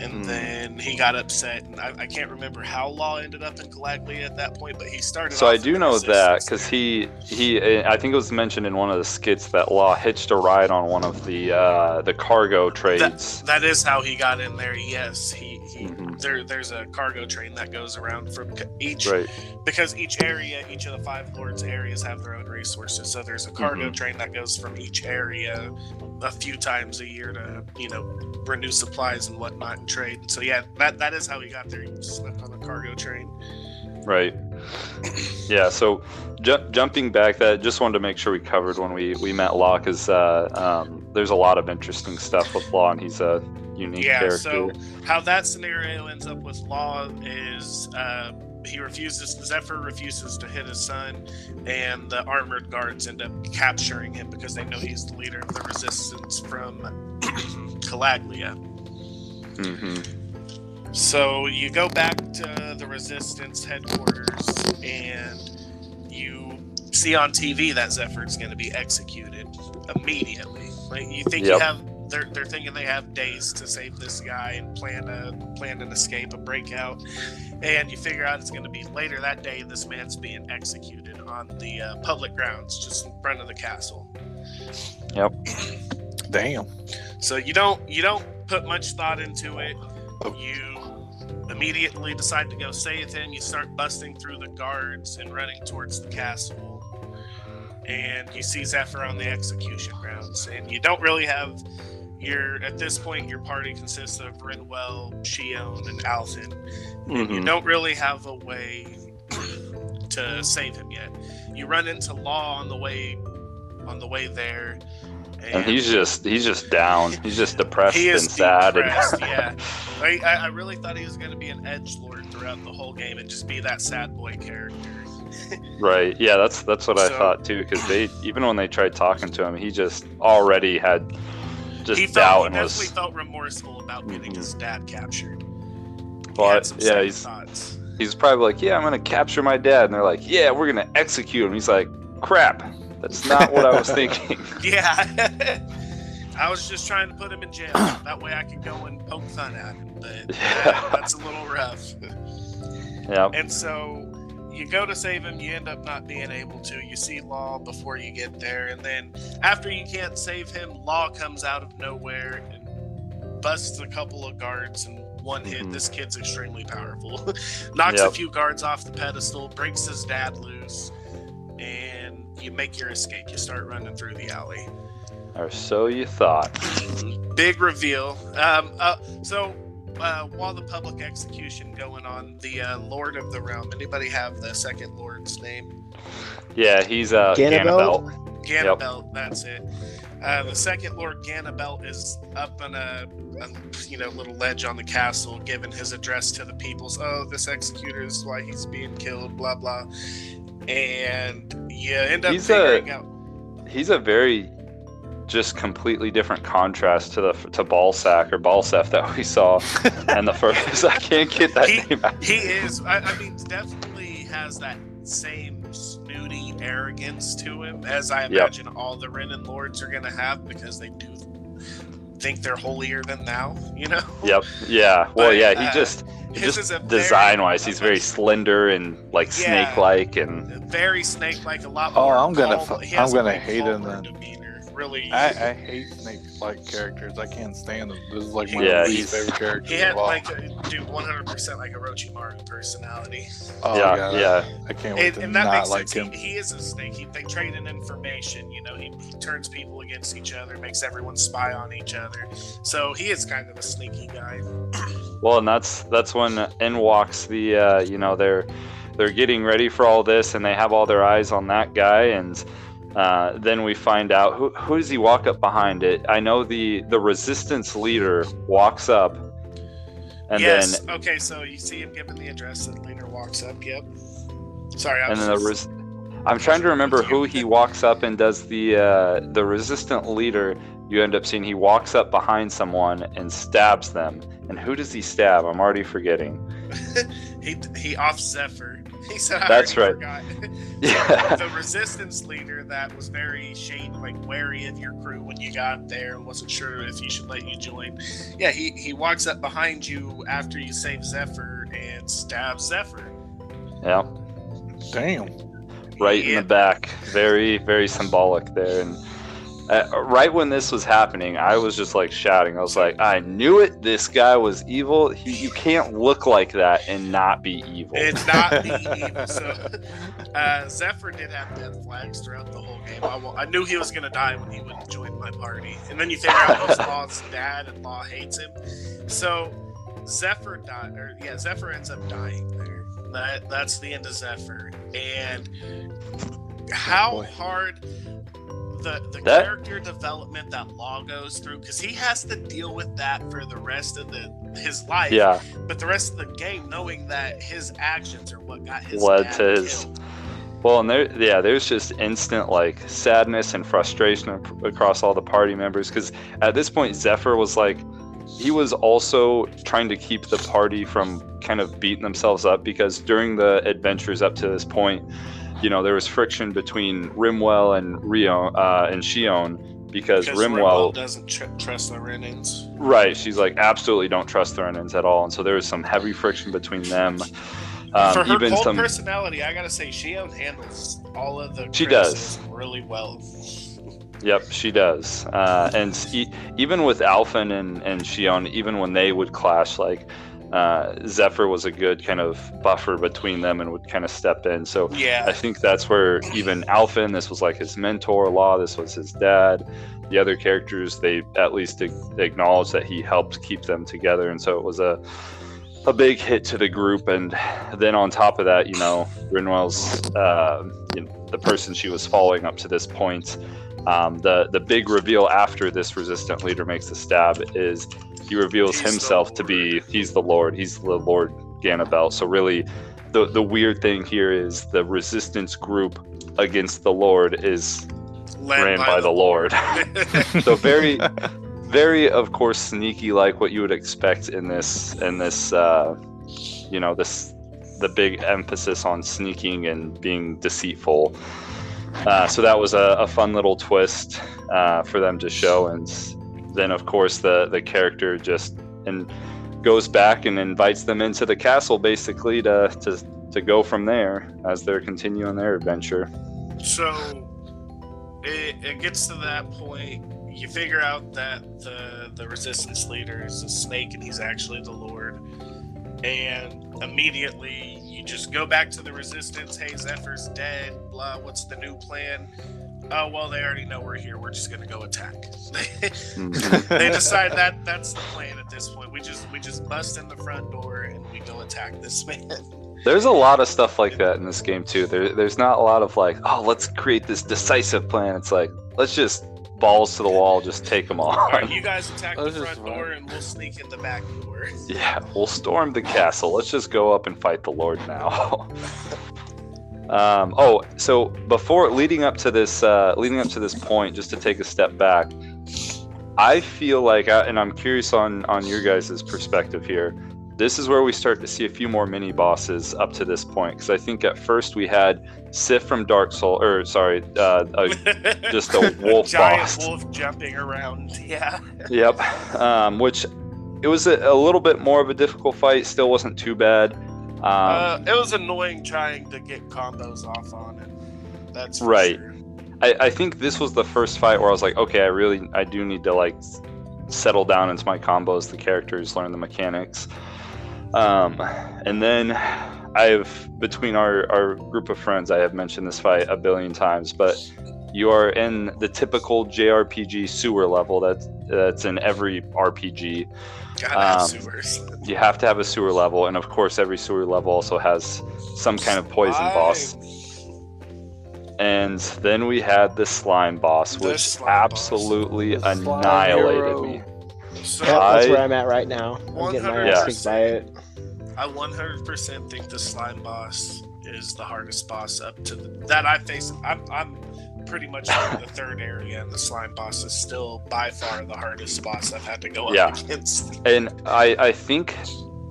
And Mm. then he got upset, and I, I can't remember how Law ended up in Calaglia at that point, but he started. so i do know that because he he i think it was mentioned in one of the skits that law hitched a ride on one of the uh the cargo trades That is how he got in there. Yes, he, he Mhm. There there's a cargo train that goes around from each right because each area, each of the five lords areas have their own resources. So there's a cargo Mhm. train that goes from each area a few times a year to you know renew supplies and whatnot and trade. So yeah, that that is how he got there. He slept on a cargo train. Right. Yeah. So ju- jumping back, that just wanted to make sure we covered when we we met Law, because uh, um, there's a lot of interesting stuff with Law, and he's a unique Yeah. character. So how that scenario ends up with Law is. Uh, he refuses zephyr refuses to hit his son and the armored guards end up capturing him because they know he's the leader of the resistance from calaglia hmm so you go back to the resistance headquarters and you see on tv that zephyr's going to be executed immediately like you think you have they're, they're thinking they have days to save this guy and plan a plan an escape a breakout. And you figure out it's going to be later that day this man's being executed on the uh, public grounds just in front of the castle. Yep. Damn. so you don't you don't put much thought into it. You immediately decide to go save him. You start busting through the guards and running towards the castle. And you see zephyr on the execution grounds. And you don't really have your at this point your party consists of Rinwell, Shion, and Alphen and you mm-hmm. don't really have a way to save him yet. You run into Law on the way on the way there, And he's just he's just down. He's just depressed He and sad. depressed, and yeah. I, I I really thought he was going to be an edge lord throughout the whole game and just be that sad boy character. right. Yeah. That's that's what I thought too. Because they even when they tried talking to him, he just already had just he felt he definitely was. felt remorseful about getting Mhm. his dad captured. But some yeah, he's thoughts. he's probably like, yeah, I'm gonna capture my dad, and they're like, yeah, we're gonna execute him. He's like, crap. That's not what I was thinking. Yeah. I was just trying to put him in jail. That way I could go and poke fun at him. But Yeah. that's a little rough. yeah. And so you go to save him, you end up not being able to. You see Law before you get there, and then after you can't save him, Law comes out of nowhere and busts a couple of guards in one hit. Mhm. This kid's extremely powerful. Knocks a few guards off the pedestal, breaks his dad loose, and you make your escape. You start running through the alley. Or so you thought. Big reveal. Um, uh, so uh, while the public execution going on, the uh, Lord of the Realm. Anybody have the second Lord's name? Yeah, he's uh Ganabelt? Ganabelt. Ganabelt. That's it. Uh, the second Lord Ganabelt is up on a, a you know little ledge on the castle, giving his address to the peoples. Oh, this executor is why he's being killed. Blah blah. And you end up He's a- figuring out. He's a very just completely different contrast to the to Balsac or Balsef that we saw and the first. I can't get that He- name out. He is. I, I mean, definitely has that same snooty arrogance to him as I Yep. imagine all the Renan lords are going to have because they do think they're holier than thou. You know. Yep. Yeah. Well, But, yeah. He uh, just his just is a very- design-wise, he's very slender and like Yeah. snake-like, and Very snake-like, a lot Oh. I'm gonna calm- fu- I'm gonna hate him calmer then. Demeanor. Really. I, I hate snake-like characters. I can't stand them. This is like my Yeah, least favorite character. he had of all. like a, dude 100% like a Orochimaru personality. oh, yeah, God, yeah. I can't wait And, to and that not makes like sense. him. He, he is a snake. He, they trade in information. You know, he, he turns people against each other, makes everyone spy on each other. So he is kind of a sneaky guy. Well, and that's that's when in walks the uh, you know they're they're getting ready for all this and they have all their eyes on that guy and Uh, then we find out who, who does he walk up behind it. I know the the resistance leader walks up, and yes. then okay, so you see him giving the address, and leader walks up. Yep. Sorry, I and then the res- I'm trying to remember who he walks up and does the uh, the resistant leader. You end up seeing he walks up behind someone and stabs them. And who does he stab? I'm already forgetting. he he off Zephyr. He said, I That's right. forgot. Yeah. the resistance leader that was very shady, like wary of your crew when you got there and wasn't sure if he should let you join. Yeah, he, he walks up behind you after you save Zephyr and stabs Zephyr. yeah. Damn. right in the back. Very, very symbolic there. And uh, right when this was happening, I was just like shouting. I was like, I knew it. This guy was evil. He, you can't look like that and not be evil. It's not me evil. So uh, Zephyr did have death flags throughout the whole game. I, I knew he was going to die when he wouldn't join my party. And then you figure out those Law's dad and Law hates him. So Zephyr died, or yeah, Zephyr ends up dying there. That that's the end of Zephyr. And how boy. hard the the That- character development that Law goes through, because he has to deal with that for the rest of the his life yeah, but the rest of the game knowing that his actions are what got his Led to his- killed. Well, and there, yeah, there's just instant like sadness and frustration across all the party members because at this point, Zephyr was like, he was also trying to keep the party from kind of beating themselves up because during the adventures up to this point, you know, there was friction between Rimwell and Rio uh, and Shion because, because Rimwell, doesn't tr- trust the Renans. right? She's like, absolutely don't trust the Renans at all, and so there was some heavy friction between them. Um, For her even cold some, personality, I gotta say, Shion handles all of the She does. really well. Yep, she does. Uh, and e- even with Alphen and, and Shion, even when they would clash, like uh, Zephyr was a good kind of buffer between them and would kind of step in. So yeah. I think that's where even Alphen, this was like his mentor, Law, this was his dad. The other characters, they at least acknowledged that he helped keep them together. And so it was a a big hit to the group. And then on top of that, you know, Rinwell's uh, you know, the person she was following up to this point. Um, the the big reveal after this resistant leader makes the stab is he reveals He's himself to be he's the Lord. He's the Lord Ganabel. So really, the the weird thing here is the resistance group against the Lord is led ran by the Lord. so very very of course sneaky like what you would expect in this in this uh you know this the big emphasis on sneaking and being deceitful uh, so that was a, a fun little twist uh, for them to show and then of course the the character just and goes back and invites them into the castle basically to to to go from there as they're continuing their adventure so it, it gets to that point. You figure out that the the resistance leader is a snake and he's actually the Lord. And immediately you just go back to the resistance. Hey, Zephyr's dead. Blah. What's the new plan? Oh well, they already know we're here. We're just gonna go attack. Mhm. they decide that that's the plan at this point. We just we just bust in the front door and we go attack this man. There's a lot of stuff like that in this game too. There, there's not a lot of like, oh, let's create this decisive plan. It's like, let's just balls to the wall, just take them all. All right, you guys attack the front run. door and we'll sneak in the back door. yeah, we'll storm the castle. Let's just go up and fight the Lord now. um, oh, so before leading up to this, uh, leading up to this point, just to take a step back, I feel like, I, and I'm curious on on your guys' perspective here. This is where we start to see a few more mini bosses up to this point, because I think at first we had Sif from Dark Soul, or sorry, uh, a just a wolf giant boss. wolf jumping around. Yeah. Yep. Um, which it was a, a little bit more of a difficult fight. Still wasn't too bad. Um, uh, it was annoying trying to get combos off on it. That's Right. sure. I, I think this was the first fight where I was like, okay, I really, I do need to like settle down into my combos, the characters, learn the mechanics. Um, and then I've between our our group of friends, I have mentioned this fight a billion times, but you are in the typical JRPG sewer level that that's in every RPG. Gotta have Um, sewers. You have to have a sewer level, and of course, every sewer level also has some kind of poison boss. and then we had the slime boss, The which slime absolutely The slime annihilated me. So Yeah, that's I- where I'm at right now. I'm getting my ass kicked by it. I 100% think the slime boss is the hardest boss up to the, that I face. I'm, I'm pretty much the third area, and the slime boss is still by far the hardest boss I've had to go up Yeah. against. And I, I think,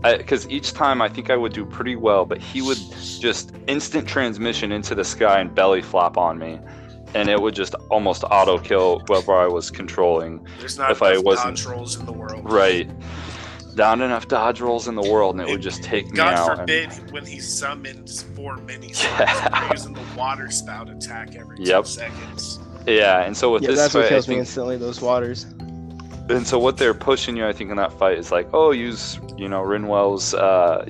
because each time I think I would do pretty well, but he would just instant transmission into the sky and belly flop on me. And it would just almost auto kill whoever I was controlling. There's not If I wasn't- dodge rolls in the world. Right. Not enough dodge rolls in the world, and it would just take me God out. and- forbid when he summons four minis Yeah. yeah. using the water spout attack every Yep. two seconds. yeah, and so with Yeah, this that's what fight, I kills me instantly. Those waters. and so what they're pushing you, I think, in that fight is like, oh, use you know Rinwell's uh,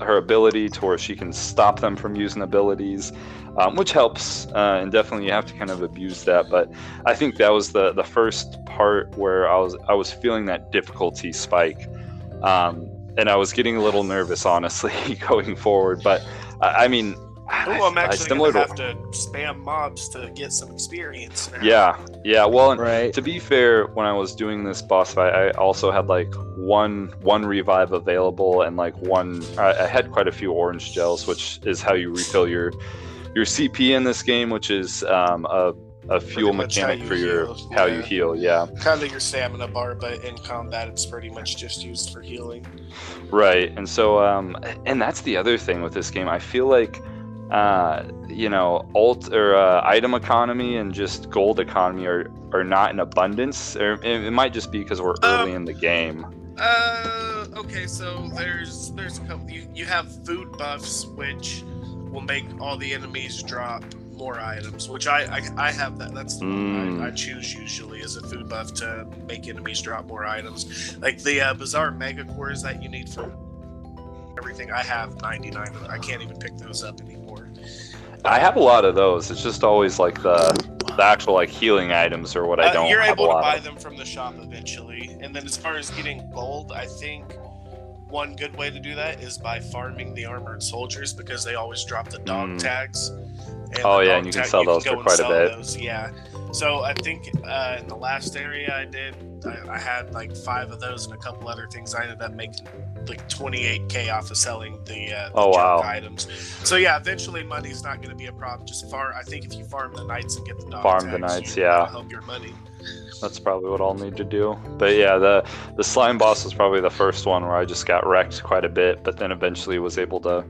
her ability to where she can stop them from using abilities, um, which helps, uh, and definitely you have to kind of abuse that. But I think that was the the first part where I was I was feeling that difficulty spike, um, and I was getting a little nervous, honestly, going forward. But I, I mean, Oh, I'm I- I actually similar gonna to- have to spam mobs to get some experience. Now. yeah, yeah. Well, and Right. to be fair, when I was doing this boss fight, I also had like one one revive available and like one. I, I had quite a few orange gels, which is how you refill your your CP in this game, which is um, a a fuel mechanic for your heal, how yeah. you heal. Yeah, kind of your stamina bar, but in combat, it's pretty much just used for healing. right. And so, um, and that's the other thing with this game. I feel like. Uh, you know, alt or uh, item economy and just gold economy are, are not in abundance. Or it, it might just be because we're early Um, in the game. Uh, okay, so there's there's a couple. You you have food buffs, which will make all the enemies drop more items. Which I I, I have that. That's the one Mm. I, I choose usually as a food buff to make enemies drop more items. Like the uh, bizarre mega cores that you need for everything. I have 99. of them. I can't even pick those up anymore. I have a lot of those. It's just always like the the actual like healing items or what I Uh, don't you're able to buy of. them from the shop eventually. And then as far as getting gold, I think one good way to do that is by farming the armored soldiers because they always drop the dog Mm. tags. Oh, yeah, and you can tag- sell those go for quite a bit. Those, yeah. So I think uh, in the last area I did, I, I had like five of those and a couple other things. I ended up making like 28k off of selling the, uh, the Oh, wow. items. So yeah, eventually money's not going to be a problem. Just farm. I think if you farm the knights and get the dog Farm the tags, knights, you- yeah. help your money. That's probably what I'll need to do. But yeah, the the slime boss was probably the first one where I just got wrecked quite a bit, but then eventually was able to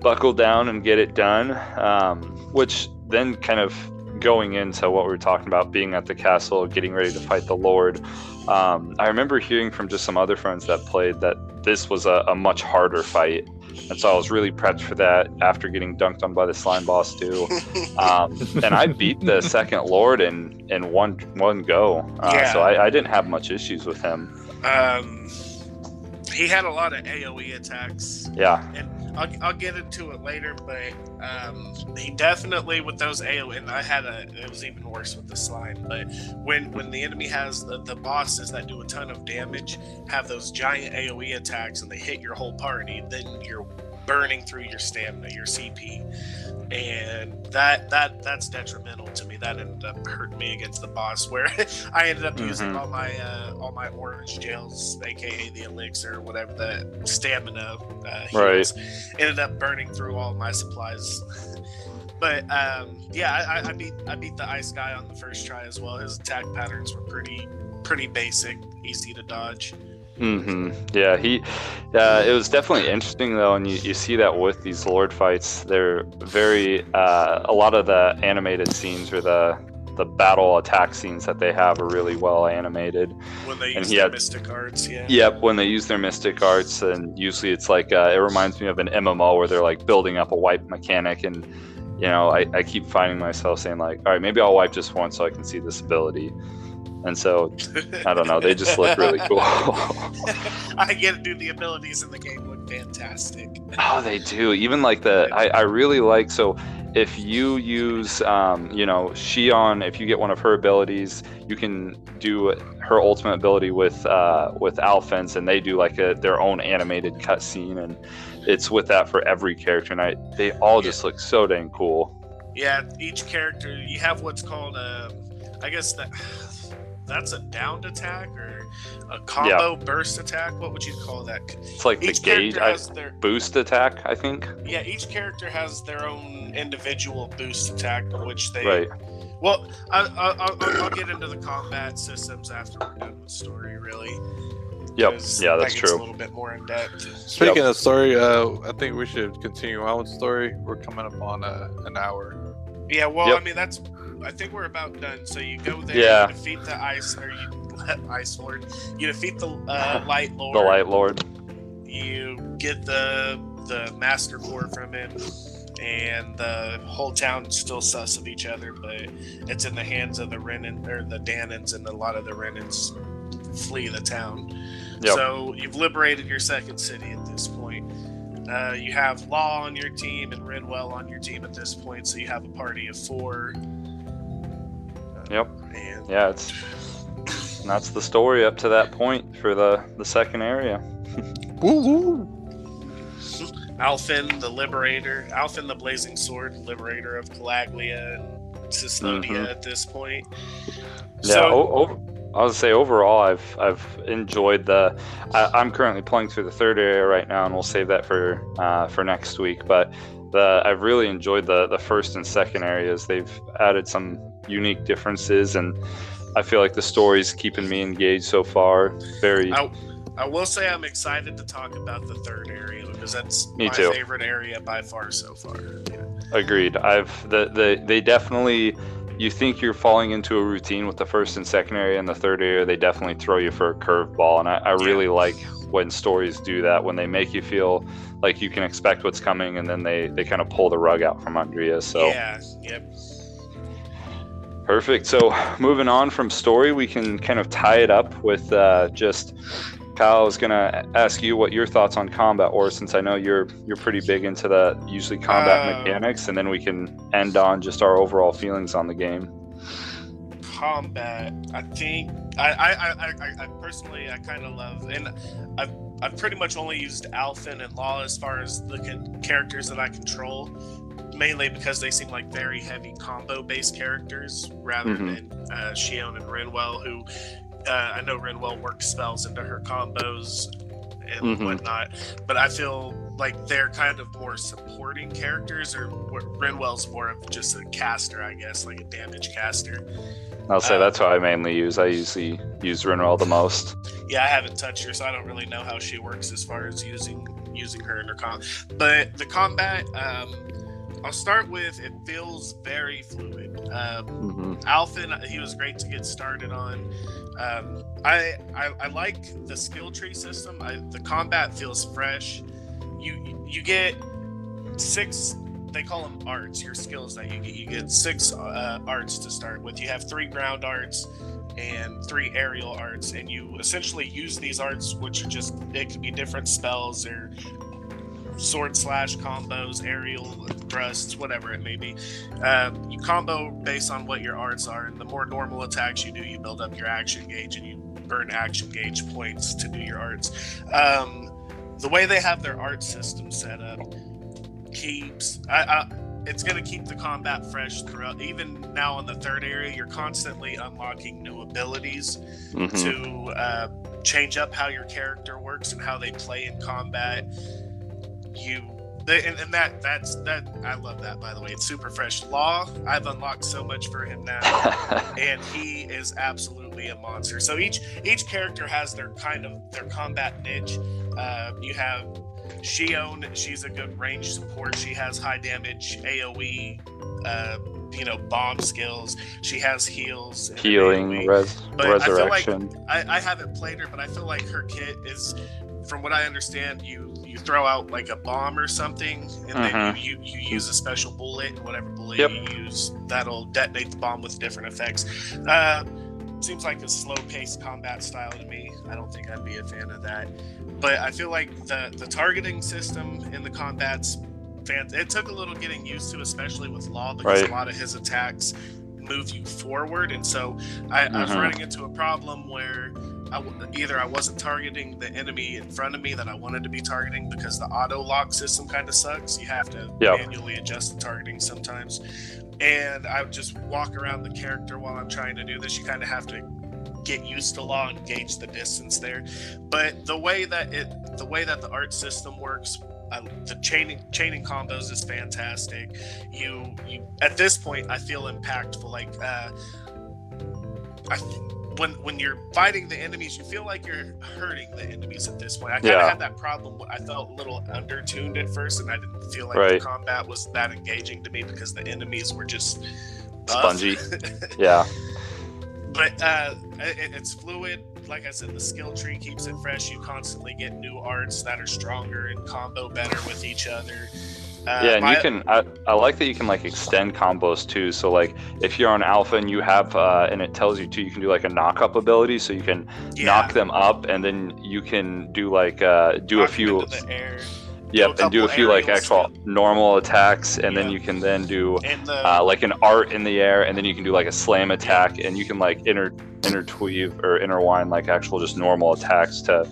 buckle down and get it done. Um, which then kind of going into what we were talking about, being at the castle, getting ready to fight the Lord. Um, I remember hearing from just some other friends that played that this was a, a much harder fight. And so I was really prepped for that after getting dunked on by the slime boss too. Um, and I beat the second Lord in in one one go. Uh, Yeah. So I, I didn't have much issues with him. Um, he had a lot of AOE attacks, Yeah. and I'll, I'll get into it later. But um, he definitely with those AOE, and I had a it was even worse with the slime. But when when the enemy has the, the bosses that do a ton of damage have those giant AOE attacks and they hit your whole party, then you're burning through your stamina, your CP, and that that that's detrimental to me. That ended up hurting me against the boss, where I ended up using Mhm. all my uh, all my orange gels, aka the elixir, whatever the stamina uh, heals. Ended up burning through all my supplies. But um, yeah, I, I- I beat I beat the ice guy on the first try as well. His attack patterns were pretty pretty basic, easy to dodge. Hmm Yeah. He. Uh, it was definitely interesting though, and you, you see that with these Lord fights, they're very. Uh, a lot of the animated scenes or the the battle attack scenes that they have are really well animated. When they And use their had- mystic arts, yeah. Yep, when they use their mystic arts, and usually it's like uh, it reminds me of an MMO where they're like building up a wipe mechanic, and you know I, I keep finding myself saying like, all right, maybe I'll wipe just once so I can see this ability, and so I don't know, they just look really cool. I get it, dude. The abilities in the game look fantastic. oh, they do. Even like the I, I really like so if you use um, you know Shion, if you get one of her abilities, you can do her ultimate ability with uh, with Alphens, and they do like a, their own animated cutscene, and it's with that for every character. And I, they all just look so dang cool. Yeah, each character you have what's called a, I guess that that's a downed attack or a combo burst attack. What would you call that? It's like each the gauge character I, has their boost attack, I think. yeah. Each character has their own individual boost attack, which they Right. Well, I, I, I'll, I'll get into the combat systems after we're done with story, really. Yep. Yeah, that that's gets A little bit more in depth. Speaking of story, uh, I think we should continue on with story. We're coming up on uh, an hour. Yeah, well, Yep. I mean that's. I think we're about done. So you go there, Yeah. you defeat the ice, or you ice lord. You defeat the uh, light lord. The Light Lord. You get the the master core from him, and the whole town's still sus of each other, but it's in the hands of the Renan or the Dahnans, and a lot of the Renans flee the town. Yep. So you've liberated your second city at this point. Uh, you have Law on your team and Rinwell on your team at this point, so you have a party of four. Yep. And Yeah, it's and that's the story up to that point for the the second area. Woo! Alphen, the Liberator, Alphen, the Blazing Sword, Liberator of Calaglia and Cyslodia Mhm. at this point. Yeah, So, o- over, I would say overall, I've I've enjoyed the. I, I'm currently playing through the third area right now, and we'll save that for uh, for next week. But the I've really enjoyed the the first and second areas. They've added some unique differences, and I feel like the story's keeping me engaged so far. Very I, I will say I'm excited to talk about the third area because that's Me my too. favorite area by far so far. Yeah. Agreed. I've the, the they definitely you think you're falling into a routine with the first and second area and the third area they definitely throw you for a curveball and I, I really like when stories do that when they make you feel like you can expect what's coming and then they they kind of pull the rug out from under you so Yeah. Yep. perfect so moving on from story we can kind of tie it up with uh, just Kyle I was gonna ask you what your thoughts on combat or since I know you're you're pretty big into the usually combat Uh, mechanics, and then we can end on just our overall feelings on the game. Combat i think i i i, I, personally i kind of love and i've i've pretty much only used Alphen and law as far as the characters that i control mainly because they seem like very heavy combo based characters rather Mhm. than uh, Shion and Rinwell, who uh, I know Rinwell works spells into her combos and Mhm. whatnot, but I feel like they're kind of more supporting characters, or Rinwell's more of just a caster, I guess, like a damage caster. I'll say that's what I mainly use. I usually use Rinwell the most. Yeah, I haven't touched her, so I don't really know how she works as far as using using her in her com. But the combat, um, I'll start with it feels very fluid. Um, hmm Alphen, he was great to get started on. Um, I, I I like the skill tree system. I, the combat feels fresh. You you get six. They call them arts. Your skills that you get. You get six uh, arts to start with. You have three ground arts and three aerial arts, and you essentially use these arts, which are just it could be different spells or sword slash combos, aerial thrusts, whatever it may be. Um, you combo based on what your arts are, and the more normal attacks you do, you build up your action gauge and you burn action gauge points to do your arts. Um, the way they have their art system set up keeps. I, I, it's going to keep the combat fresh throughout. Even now in the third area, you're constantly unlocking new abilities hmm to uh, change up how your character works and how they play in combat. You they, and, and that that's that I love that by the way. It's super fresh. Law, I've unlocked so much for him now, and he is absolutely a monster. So each each character has their kind of their combat niche. Uh, you have Shion, she's a good range support. She has high damage AOE. Uh, you know, bomb skills. She has heals, Healing, res- But I feel like- resurrection. I, I haven't played her, but I feel like her kit is, from what I understand, you you throw out like a bomb or something, and then Mhm. you, you you use a special bullet, and whatever bullet Yep. you use, that'll detonate the bomb with different effects. Uh, seems like a slow-paced combat style to me. I don't think I'd be a fan of that. But I feel like the the targeting system in the combat's. It took a little getting used to, especially with Law, because Right. a lot of his attacks move you forward, and so I, I was Mhm. running into a problem where I either I wasn't targeting the enemy in front of me that I wanted to be targeting because the auto lock system kind of sucks. You have to Yep. manually adjust the targeting sometimes. And I would just walk around the character while I'm trying to do this. You kind of have to get used to law and gauge the distance there. But the way that it, the way that the art system works, the chaining chaining combos is fantastic. You you at this point I feel impactful. Like uh, I when when you're fighting the enemies, you feel like you're hurting the enemies at this point. I kind of Yeah. had that problem. I felt a little undertuned at first, and I didn't feel like Right. the combat was that engaging to me because the enemies were just buff. Spongy. Yeah. but uh, it, it's fluid. Like I said, the skill tree keeps it fresh. You constantly get new arts that are stronger and combo better with each other. Uh, yeah, and my- you can. I, I like that you can like extend combos too. So like if you're on alpha and you have, uh, and it tells you too, you can do like a knock up ability, so you can yeah, knock them up, and then you can do like uh, do a knock them few. into the air. Yep, and do a few like actual normal attacks, and then you can then do the uh, like an art in the air, and then you can do like a slam attack, and you can like inter interweave or intertwine like actual just normal attacks to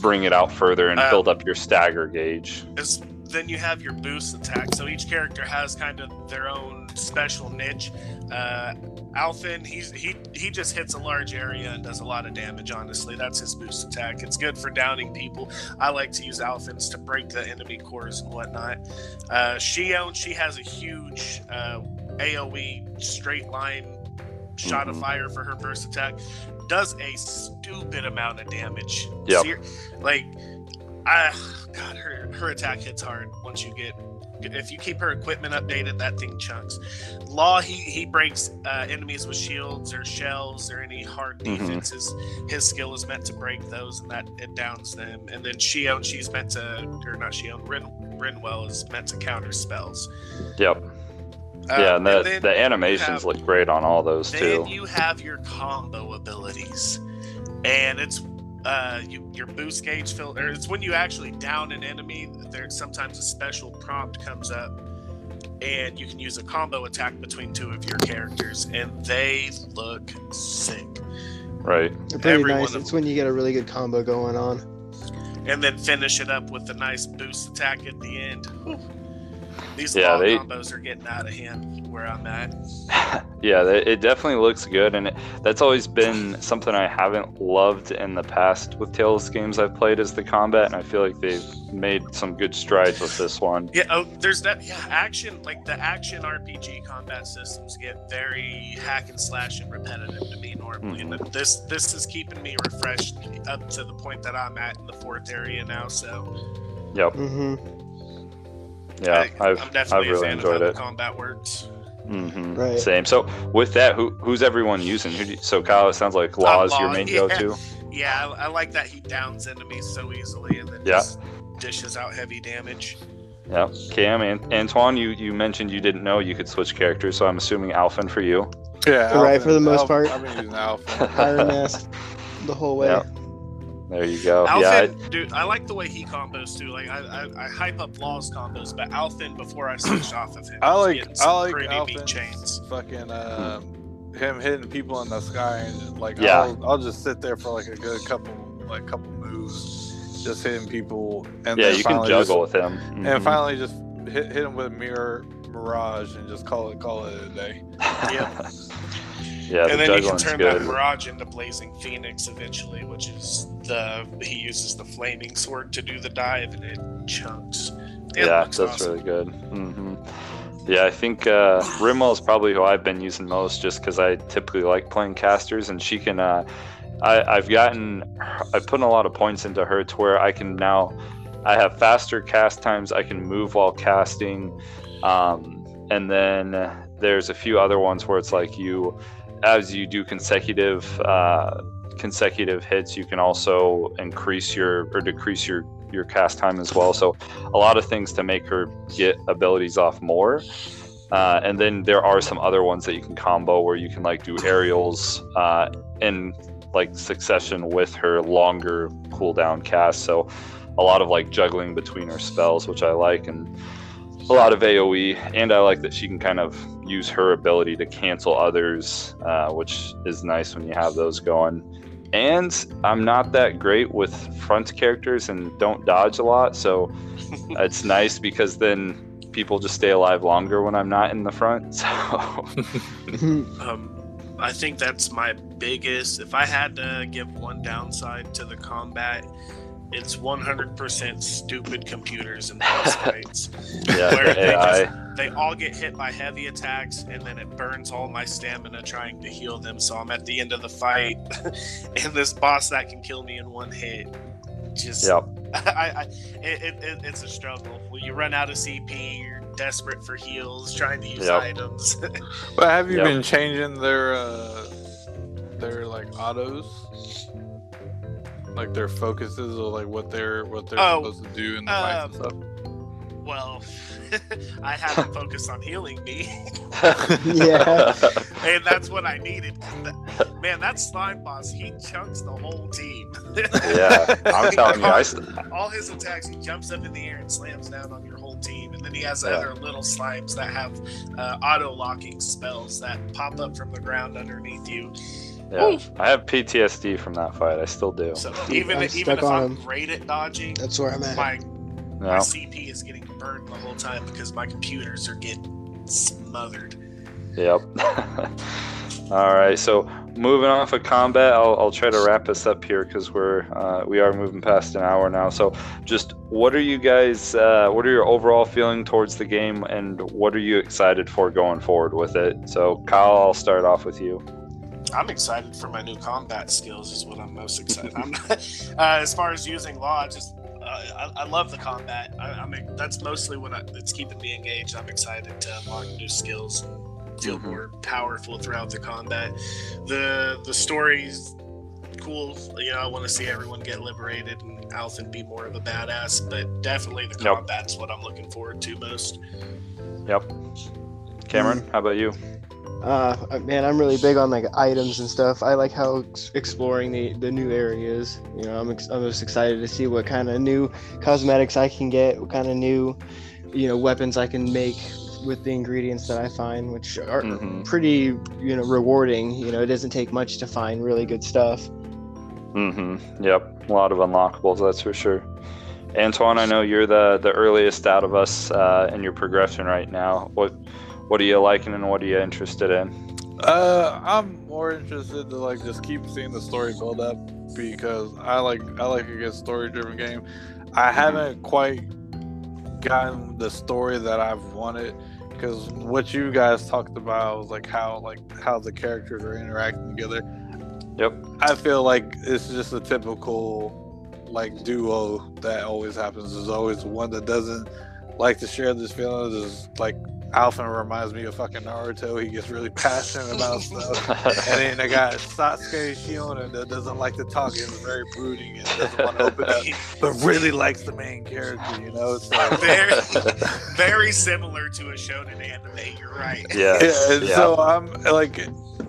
bring it out further and Uh, build up your stagger gauge. is then you have your boost attack. So each character has kind of their own special niche. Uh, Alphen, he's he he just hits a large area and does a lot of damage. Honestly, that's his boost attack. It's good for downing people. I like to use Alphens to break the enemy cores and whatnot. Uh, Shion, she has a huge uh, AOE straight line shot of Mhm. fire for her burst attack. Does a stupid amount of damage. Ser- like, I God, her her attack hits hard once you get. If you keep her equipment updated, that thing chunks. Law, he he breaks uh, enemies with shields or shells or any hard Mhm. defenses. His skill is meant to break those, and that it downs them. And then Shion, she's meant to, or not Shion, Rin, Rinwell is meant to counter spells. Yep. Uh, yeah, and the, then the animations have- look great on all those too. then you have your combo abilities, and it's uh, you, your boost gauge filter. It's when you actually down an enemy. There sometimes a special prompt comes up, and you can use a combo attack between two of your characters, and they look sick. Right. They're pretty Every nice. one of It's when you get a really good combo going on. And then finish it up with a nice boost attack at the end. Whew. These Yeah, long they- combos are getting out of hand where I'm at. yeah, it it definitely looks good, and it, that's always been something I haven't loved in the past with Tales games I've played is the combat, and I feel like they've made some good strides with this one. Yeah, oh, there's that. Yeah, action like the action RPG combat systems get very hack and slash and repetitive to me normally, Mhm. but this this is keeping me refreshed up to the point that I'm at in the fourth area now. So Yep. hmm Yeah, I, I've am I've really a fan enjoyed of how it. the combat works. Mm-hmm. Right. Same. So with that, who who's everyone using? Who do you, so Kyle, it sounds like Law is your main yeah. go-to. Yeah, I, I like that he downs enemies so easily and then Yeah. just dishes out heavy damage. Yeah. Cam and Antoine, you you mentioned you didn't know you could switch characters, so I'm assuming Alphen for you. Yeah, Right, for the most part. I've been using Alpha. Iron Mask the whole way. Yeah. There you go. Alphen, yeah. dude, I like the way he combos too. Like I, I, I hype up Law's combos, but Alphen before I switched off of him, I was like I like pretty meat Alpha's chains. fucking um, him hitting people in the sky and like Yeah. I'll, I'll just sit there for like a good couple like couple moves, just hitting people and yeah, then you can juggle just, with him. and Mhm. finally just hit, hit him with a mirror mirage and just call it call it a day. Yep. yeah, the and then you can turn good. that Mirage into Blazing Phoenix eventually, which is the he uses the flaming sword to do the dive and it chunks. It yeah, that's awesome. really good. hmm Yeah, I think uh, Rinwell is probably who I've been using most, just because I typically like playing casters, and she can. Uh, I, I've gotten, I've put a lot of points into her to where I can now, I have faster cast times. I can move while casting, um, and then there's a few other ones where it's like you, as you do consecutive. Uh, consecutive hits you can also increase your or decrease your your cast time as well so a lot of things to make her get abilities off more. Uh, and then there are some other ones that you can combo where you can like do aerials uh, in like succession with her longer cooldown cast. So a lot of like juggling between her spells, which I like, and a lot of AOE. And I like that she can kind of use her ability to cancel others, uh, which is nice when you have those going. And I'm not that great with front characters and don't dodge a lot, so it's nice because then people just stay alive longer when I'm not in the front. So Um, I think that's my biggest. If I had to give one downside to the combat, it's 100% stupid computers and boss fights. yeah, Where the they just- They all get hit by heavy attacks, and then it burns all my stamina trying to heal them. So I'm at the end of the fight, and this boss that can kill me in one hit. Just, Yep. I, I, it, it, it, it's a struggle. When you run out of CP, you're desperate for heals, trying to use Yep. items. But have you Yep. been changing their uh their like autos? Like their focuses or like what they're what they're Oh, supposed to do in the fights and stuff? well, I haven't focus on healing me. Yeah. and that's what I needed. Man, that slime boss, he chunks the whole team. yeah, I'm telling you, I st- All his attacks, he jumps up in the air and slams down on your whole team. And then he has Yeah. other little slimes that have uh, auto locking spells that pop up from the ground underneath you. Yeah, I have PTSD from that fight. I still do. So even, I'm even if on I'm him. great at dodging, That's where I'm at. my, my CP is getting burned the whole time because my computers are getting smothered. Yep. All right. So moving off of combat, I'll, I'll try to wrap us up here because we're uh, we are moving past an hour now. So just what are you guys? Uh, what are your overall feeling towards the game, and what are you excited for going forward with it? So Kyle, I'll start off with you. I'm excited for my new combat skills. Is what I'm most excited. I'm uh, as far as using law, just uh, I, I love the combat. I, I mean, that's mostly what I, it's keeping me engaged. I'm excited to unlock new skills and feel Mhm. more powerful throughout the combat. The the story's cool. You know, I want to see everyone get liberated and Alphen be more of a badass. But definitely the Yep. combat's what I'm looking forward to most. Yep. Cameron, how about you? Uh, man, I'm really big on like items and stuff. I like how exploring the, the new areas. You know, I'm ex- I'm just excited to see what kind of new cosmetics I can get, what kind of new, you know, weapons I can make with the ingredients that I find, which are Mhm. pretty, you know, rewarding. You know, it doesn't take much to find really good stuff. Mm-hmm. Yep. A lot of unlockables, that's for sure. Antoine, I know you're the the earliest out of us uh, in your progression right now. What what are you liking and what are you interested in? Uh, I'm more interested to like just keep seeing the story build up because I like I like a good story driven game. I haven't quite gotten the story that I've wanted because what you guys talked about was like how like how the characters are interacting together. Yep. I feel like it's just a typical like duo that always happens. There's always one that doesn't like to share this feeling. There's like Alpha reminds me of fucking Naruto. He gets really passionate about stuff. And then I got Sasuke Shiona that doesn't like to talk and is very brooding and doesn't want to open up, but really likes the main character, you know? So very, very similar to a shonen anime. You're right. yes. yeah, and yeah. so I'm like,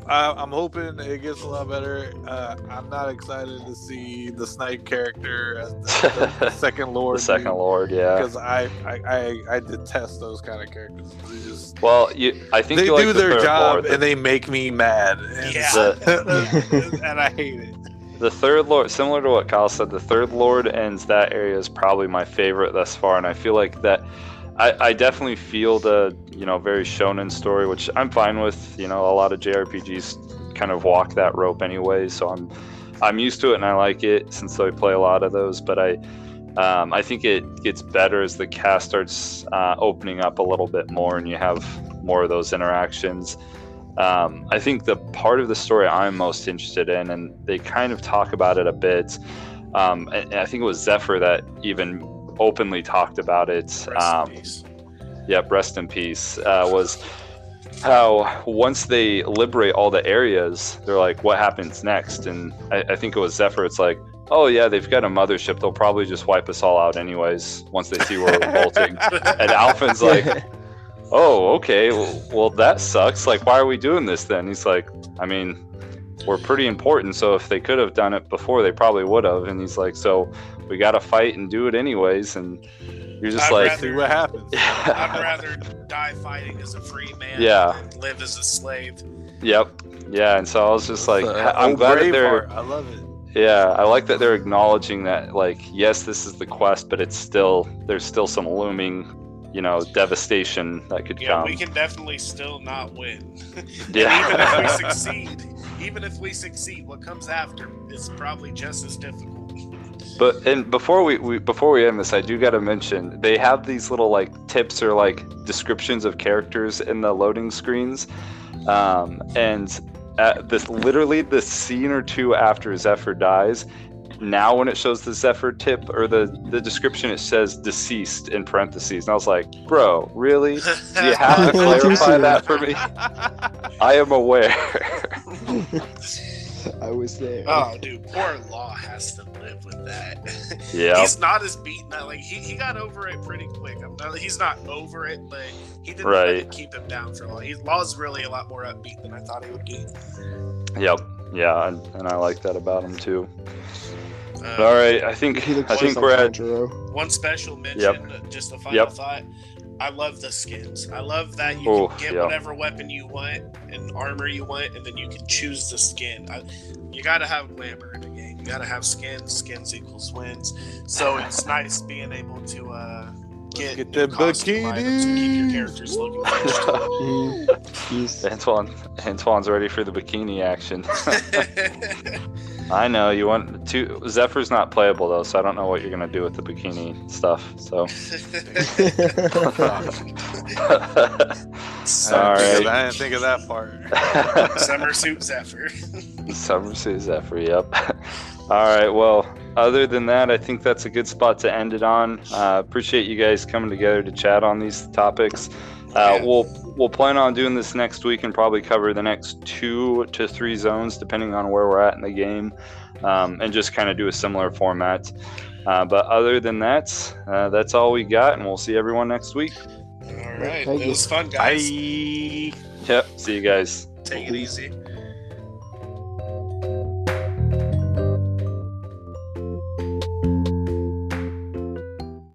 I, I'm hoping it gets a lot better. Uh, I'm not excited to see the Snipe character as the, the second Lord. the second Lord, yeah. because I, I, I I detest those kind of characters. They just Well, you, I think they you like do the their third job Lord. and they make me mad. And Yeah. so- and I hate it. The third Lord, similar to what Kyle said, the third Lord ends that area is probably my favorite thus far, and I feel like that. I, I definitely feel the you know very shonen story, which I'm fine with. You know, a lot of JRPGs kind of walk that rope anyway, so I'm I'm used to it and I like it since I play a lot of those. But I um, I think it gets better as the cast starts uh, opening up a little bit more, and you have more of those interactions. Um, I think the part of the story I'm most interested in, and they kind of talk about it a bit. Um, I think it was Zephyr that even openly talked about it. Rest in Um, peace. yep, rest in peace. Uh, was how once they liberate all the areas, they're like, what happens next? And I, I think it was Zephyr. It's like, oh yeah, they've got a mothership. They'll probably just wipe us all out anyways once they see we're revolting. And Alphen's like, oh, okay, well, well, that sucks. Like, why are we doing this then? He's like, I mean, we're pretty important. So if they could have done it before, they probably would have. And he's like, so we got to fight and do it anyways. And you're just I'd like, rather- See what happens. I'd rather die fighting as a free man Yeah. than live as a slave. yep, yeah. And so I was just like, Uh, I'm oh, glad that they're. Braveheart, I love it. Yeah, I like that they're acknowledging that, like, yes, this is the quest, but it's still there's still some looming, you know, devastation that could Yeah, come. we can definitely still not win. Yeah. even if we succeed, even if we succeed, what comes after is probably just as difficult. But and before we, we before we end this, I do got to mention they have these little like tips or like descriptions of characters in the loading screens, um, and at this literally the scene or two after Zephyr dies. Now, when it shows the Zephyr tip or the the description, it says deceased in parentheses, and I was like, "Bro, really? Do you have to clarify that for me? I am aware." I was there. Oh, dude, poor Law has to live with that. yeah, He's not as beaten. Like he, he got over it pretty quick. I'm not, he's not over it, but he didn't let Right. it keep him down for long. He, Law's really a lot more upbeat than I thought he would be. yep, yeah, and, and I like that about him too. Uh, All right, I think He looks I think like we're at Tanjiro. One special mention, Yep. uh, just a final Yep. thought. I love the skins. I love that you Oh, can get yeah. whatever weapon you want and armor you want, and then you can choose the skin. I, you gotta have glamour in the game. You gotta have skins. Skins equals wins. So it's nice being able to uh, get, get the costume items and keep your characters looking fresh. Antoine Antoine's ready for the bikini action. I know you want to. Zephyr's not playable though, so I don't know what you're gonna do with the bikini stuff. So. I All didn't think of- right. I didn't think of that part. Summer suit Zephyr. Summer Suit Zephyr. Yep. All right. Well, other than that, I think that's a good spot to end it on. Uh, appreciate you guys coming together to chat on these topics. Uh, Yeah. We'll we'll plan on doing this next week and probably cover the next two to three zones, depending on where we're at in the game, um, and just kind of do a similar format. Uh, but other than that, uh, that's all we got, and we'll see everyone next week. All right, Thank it you. was fun, guys. Bye. Yep. See you guys. Take it easy.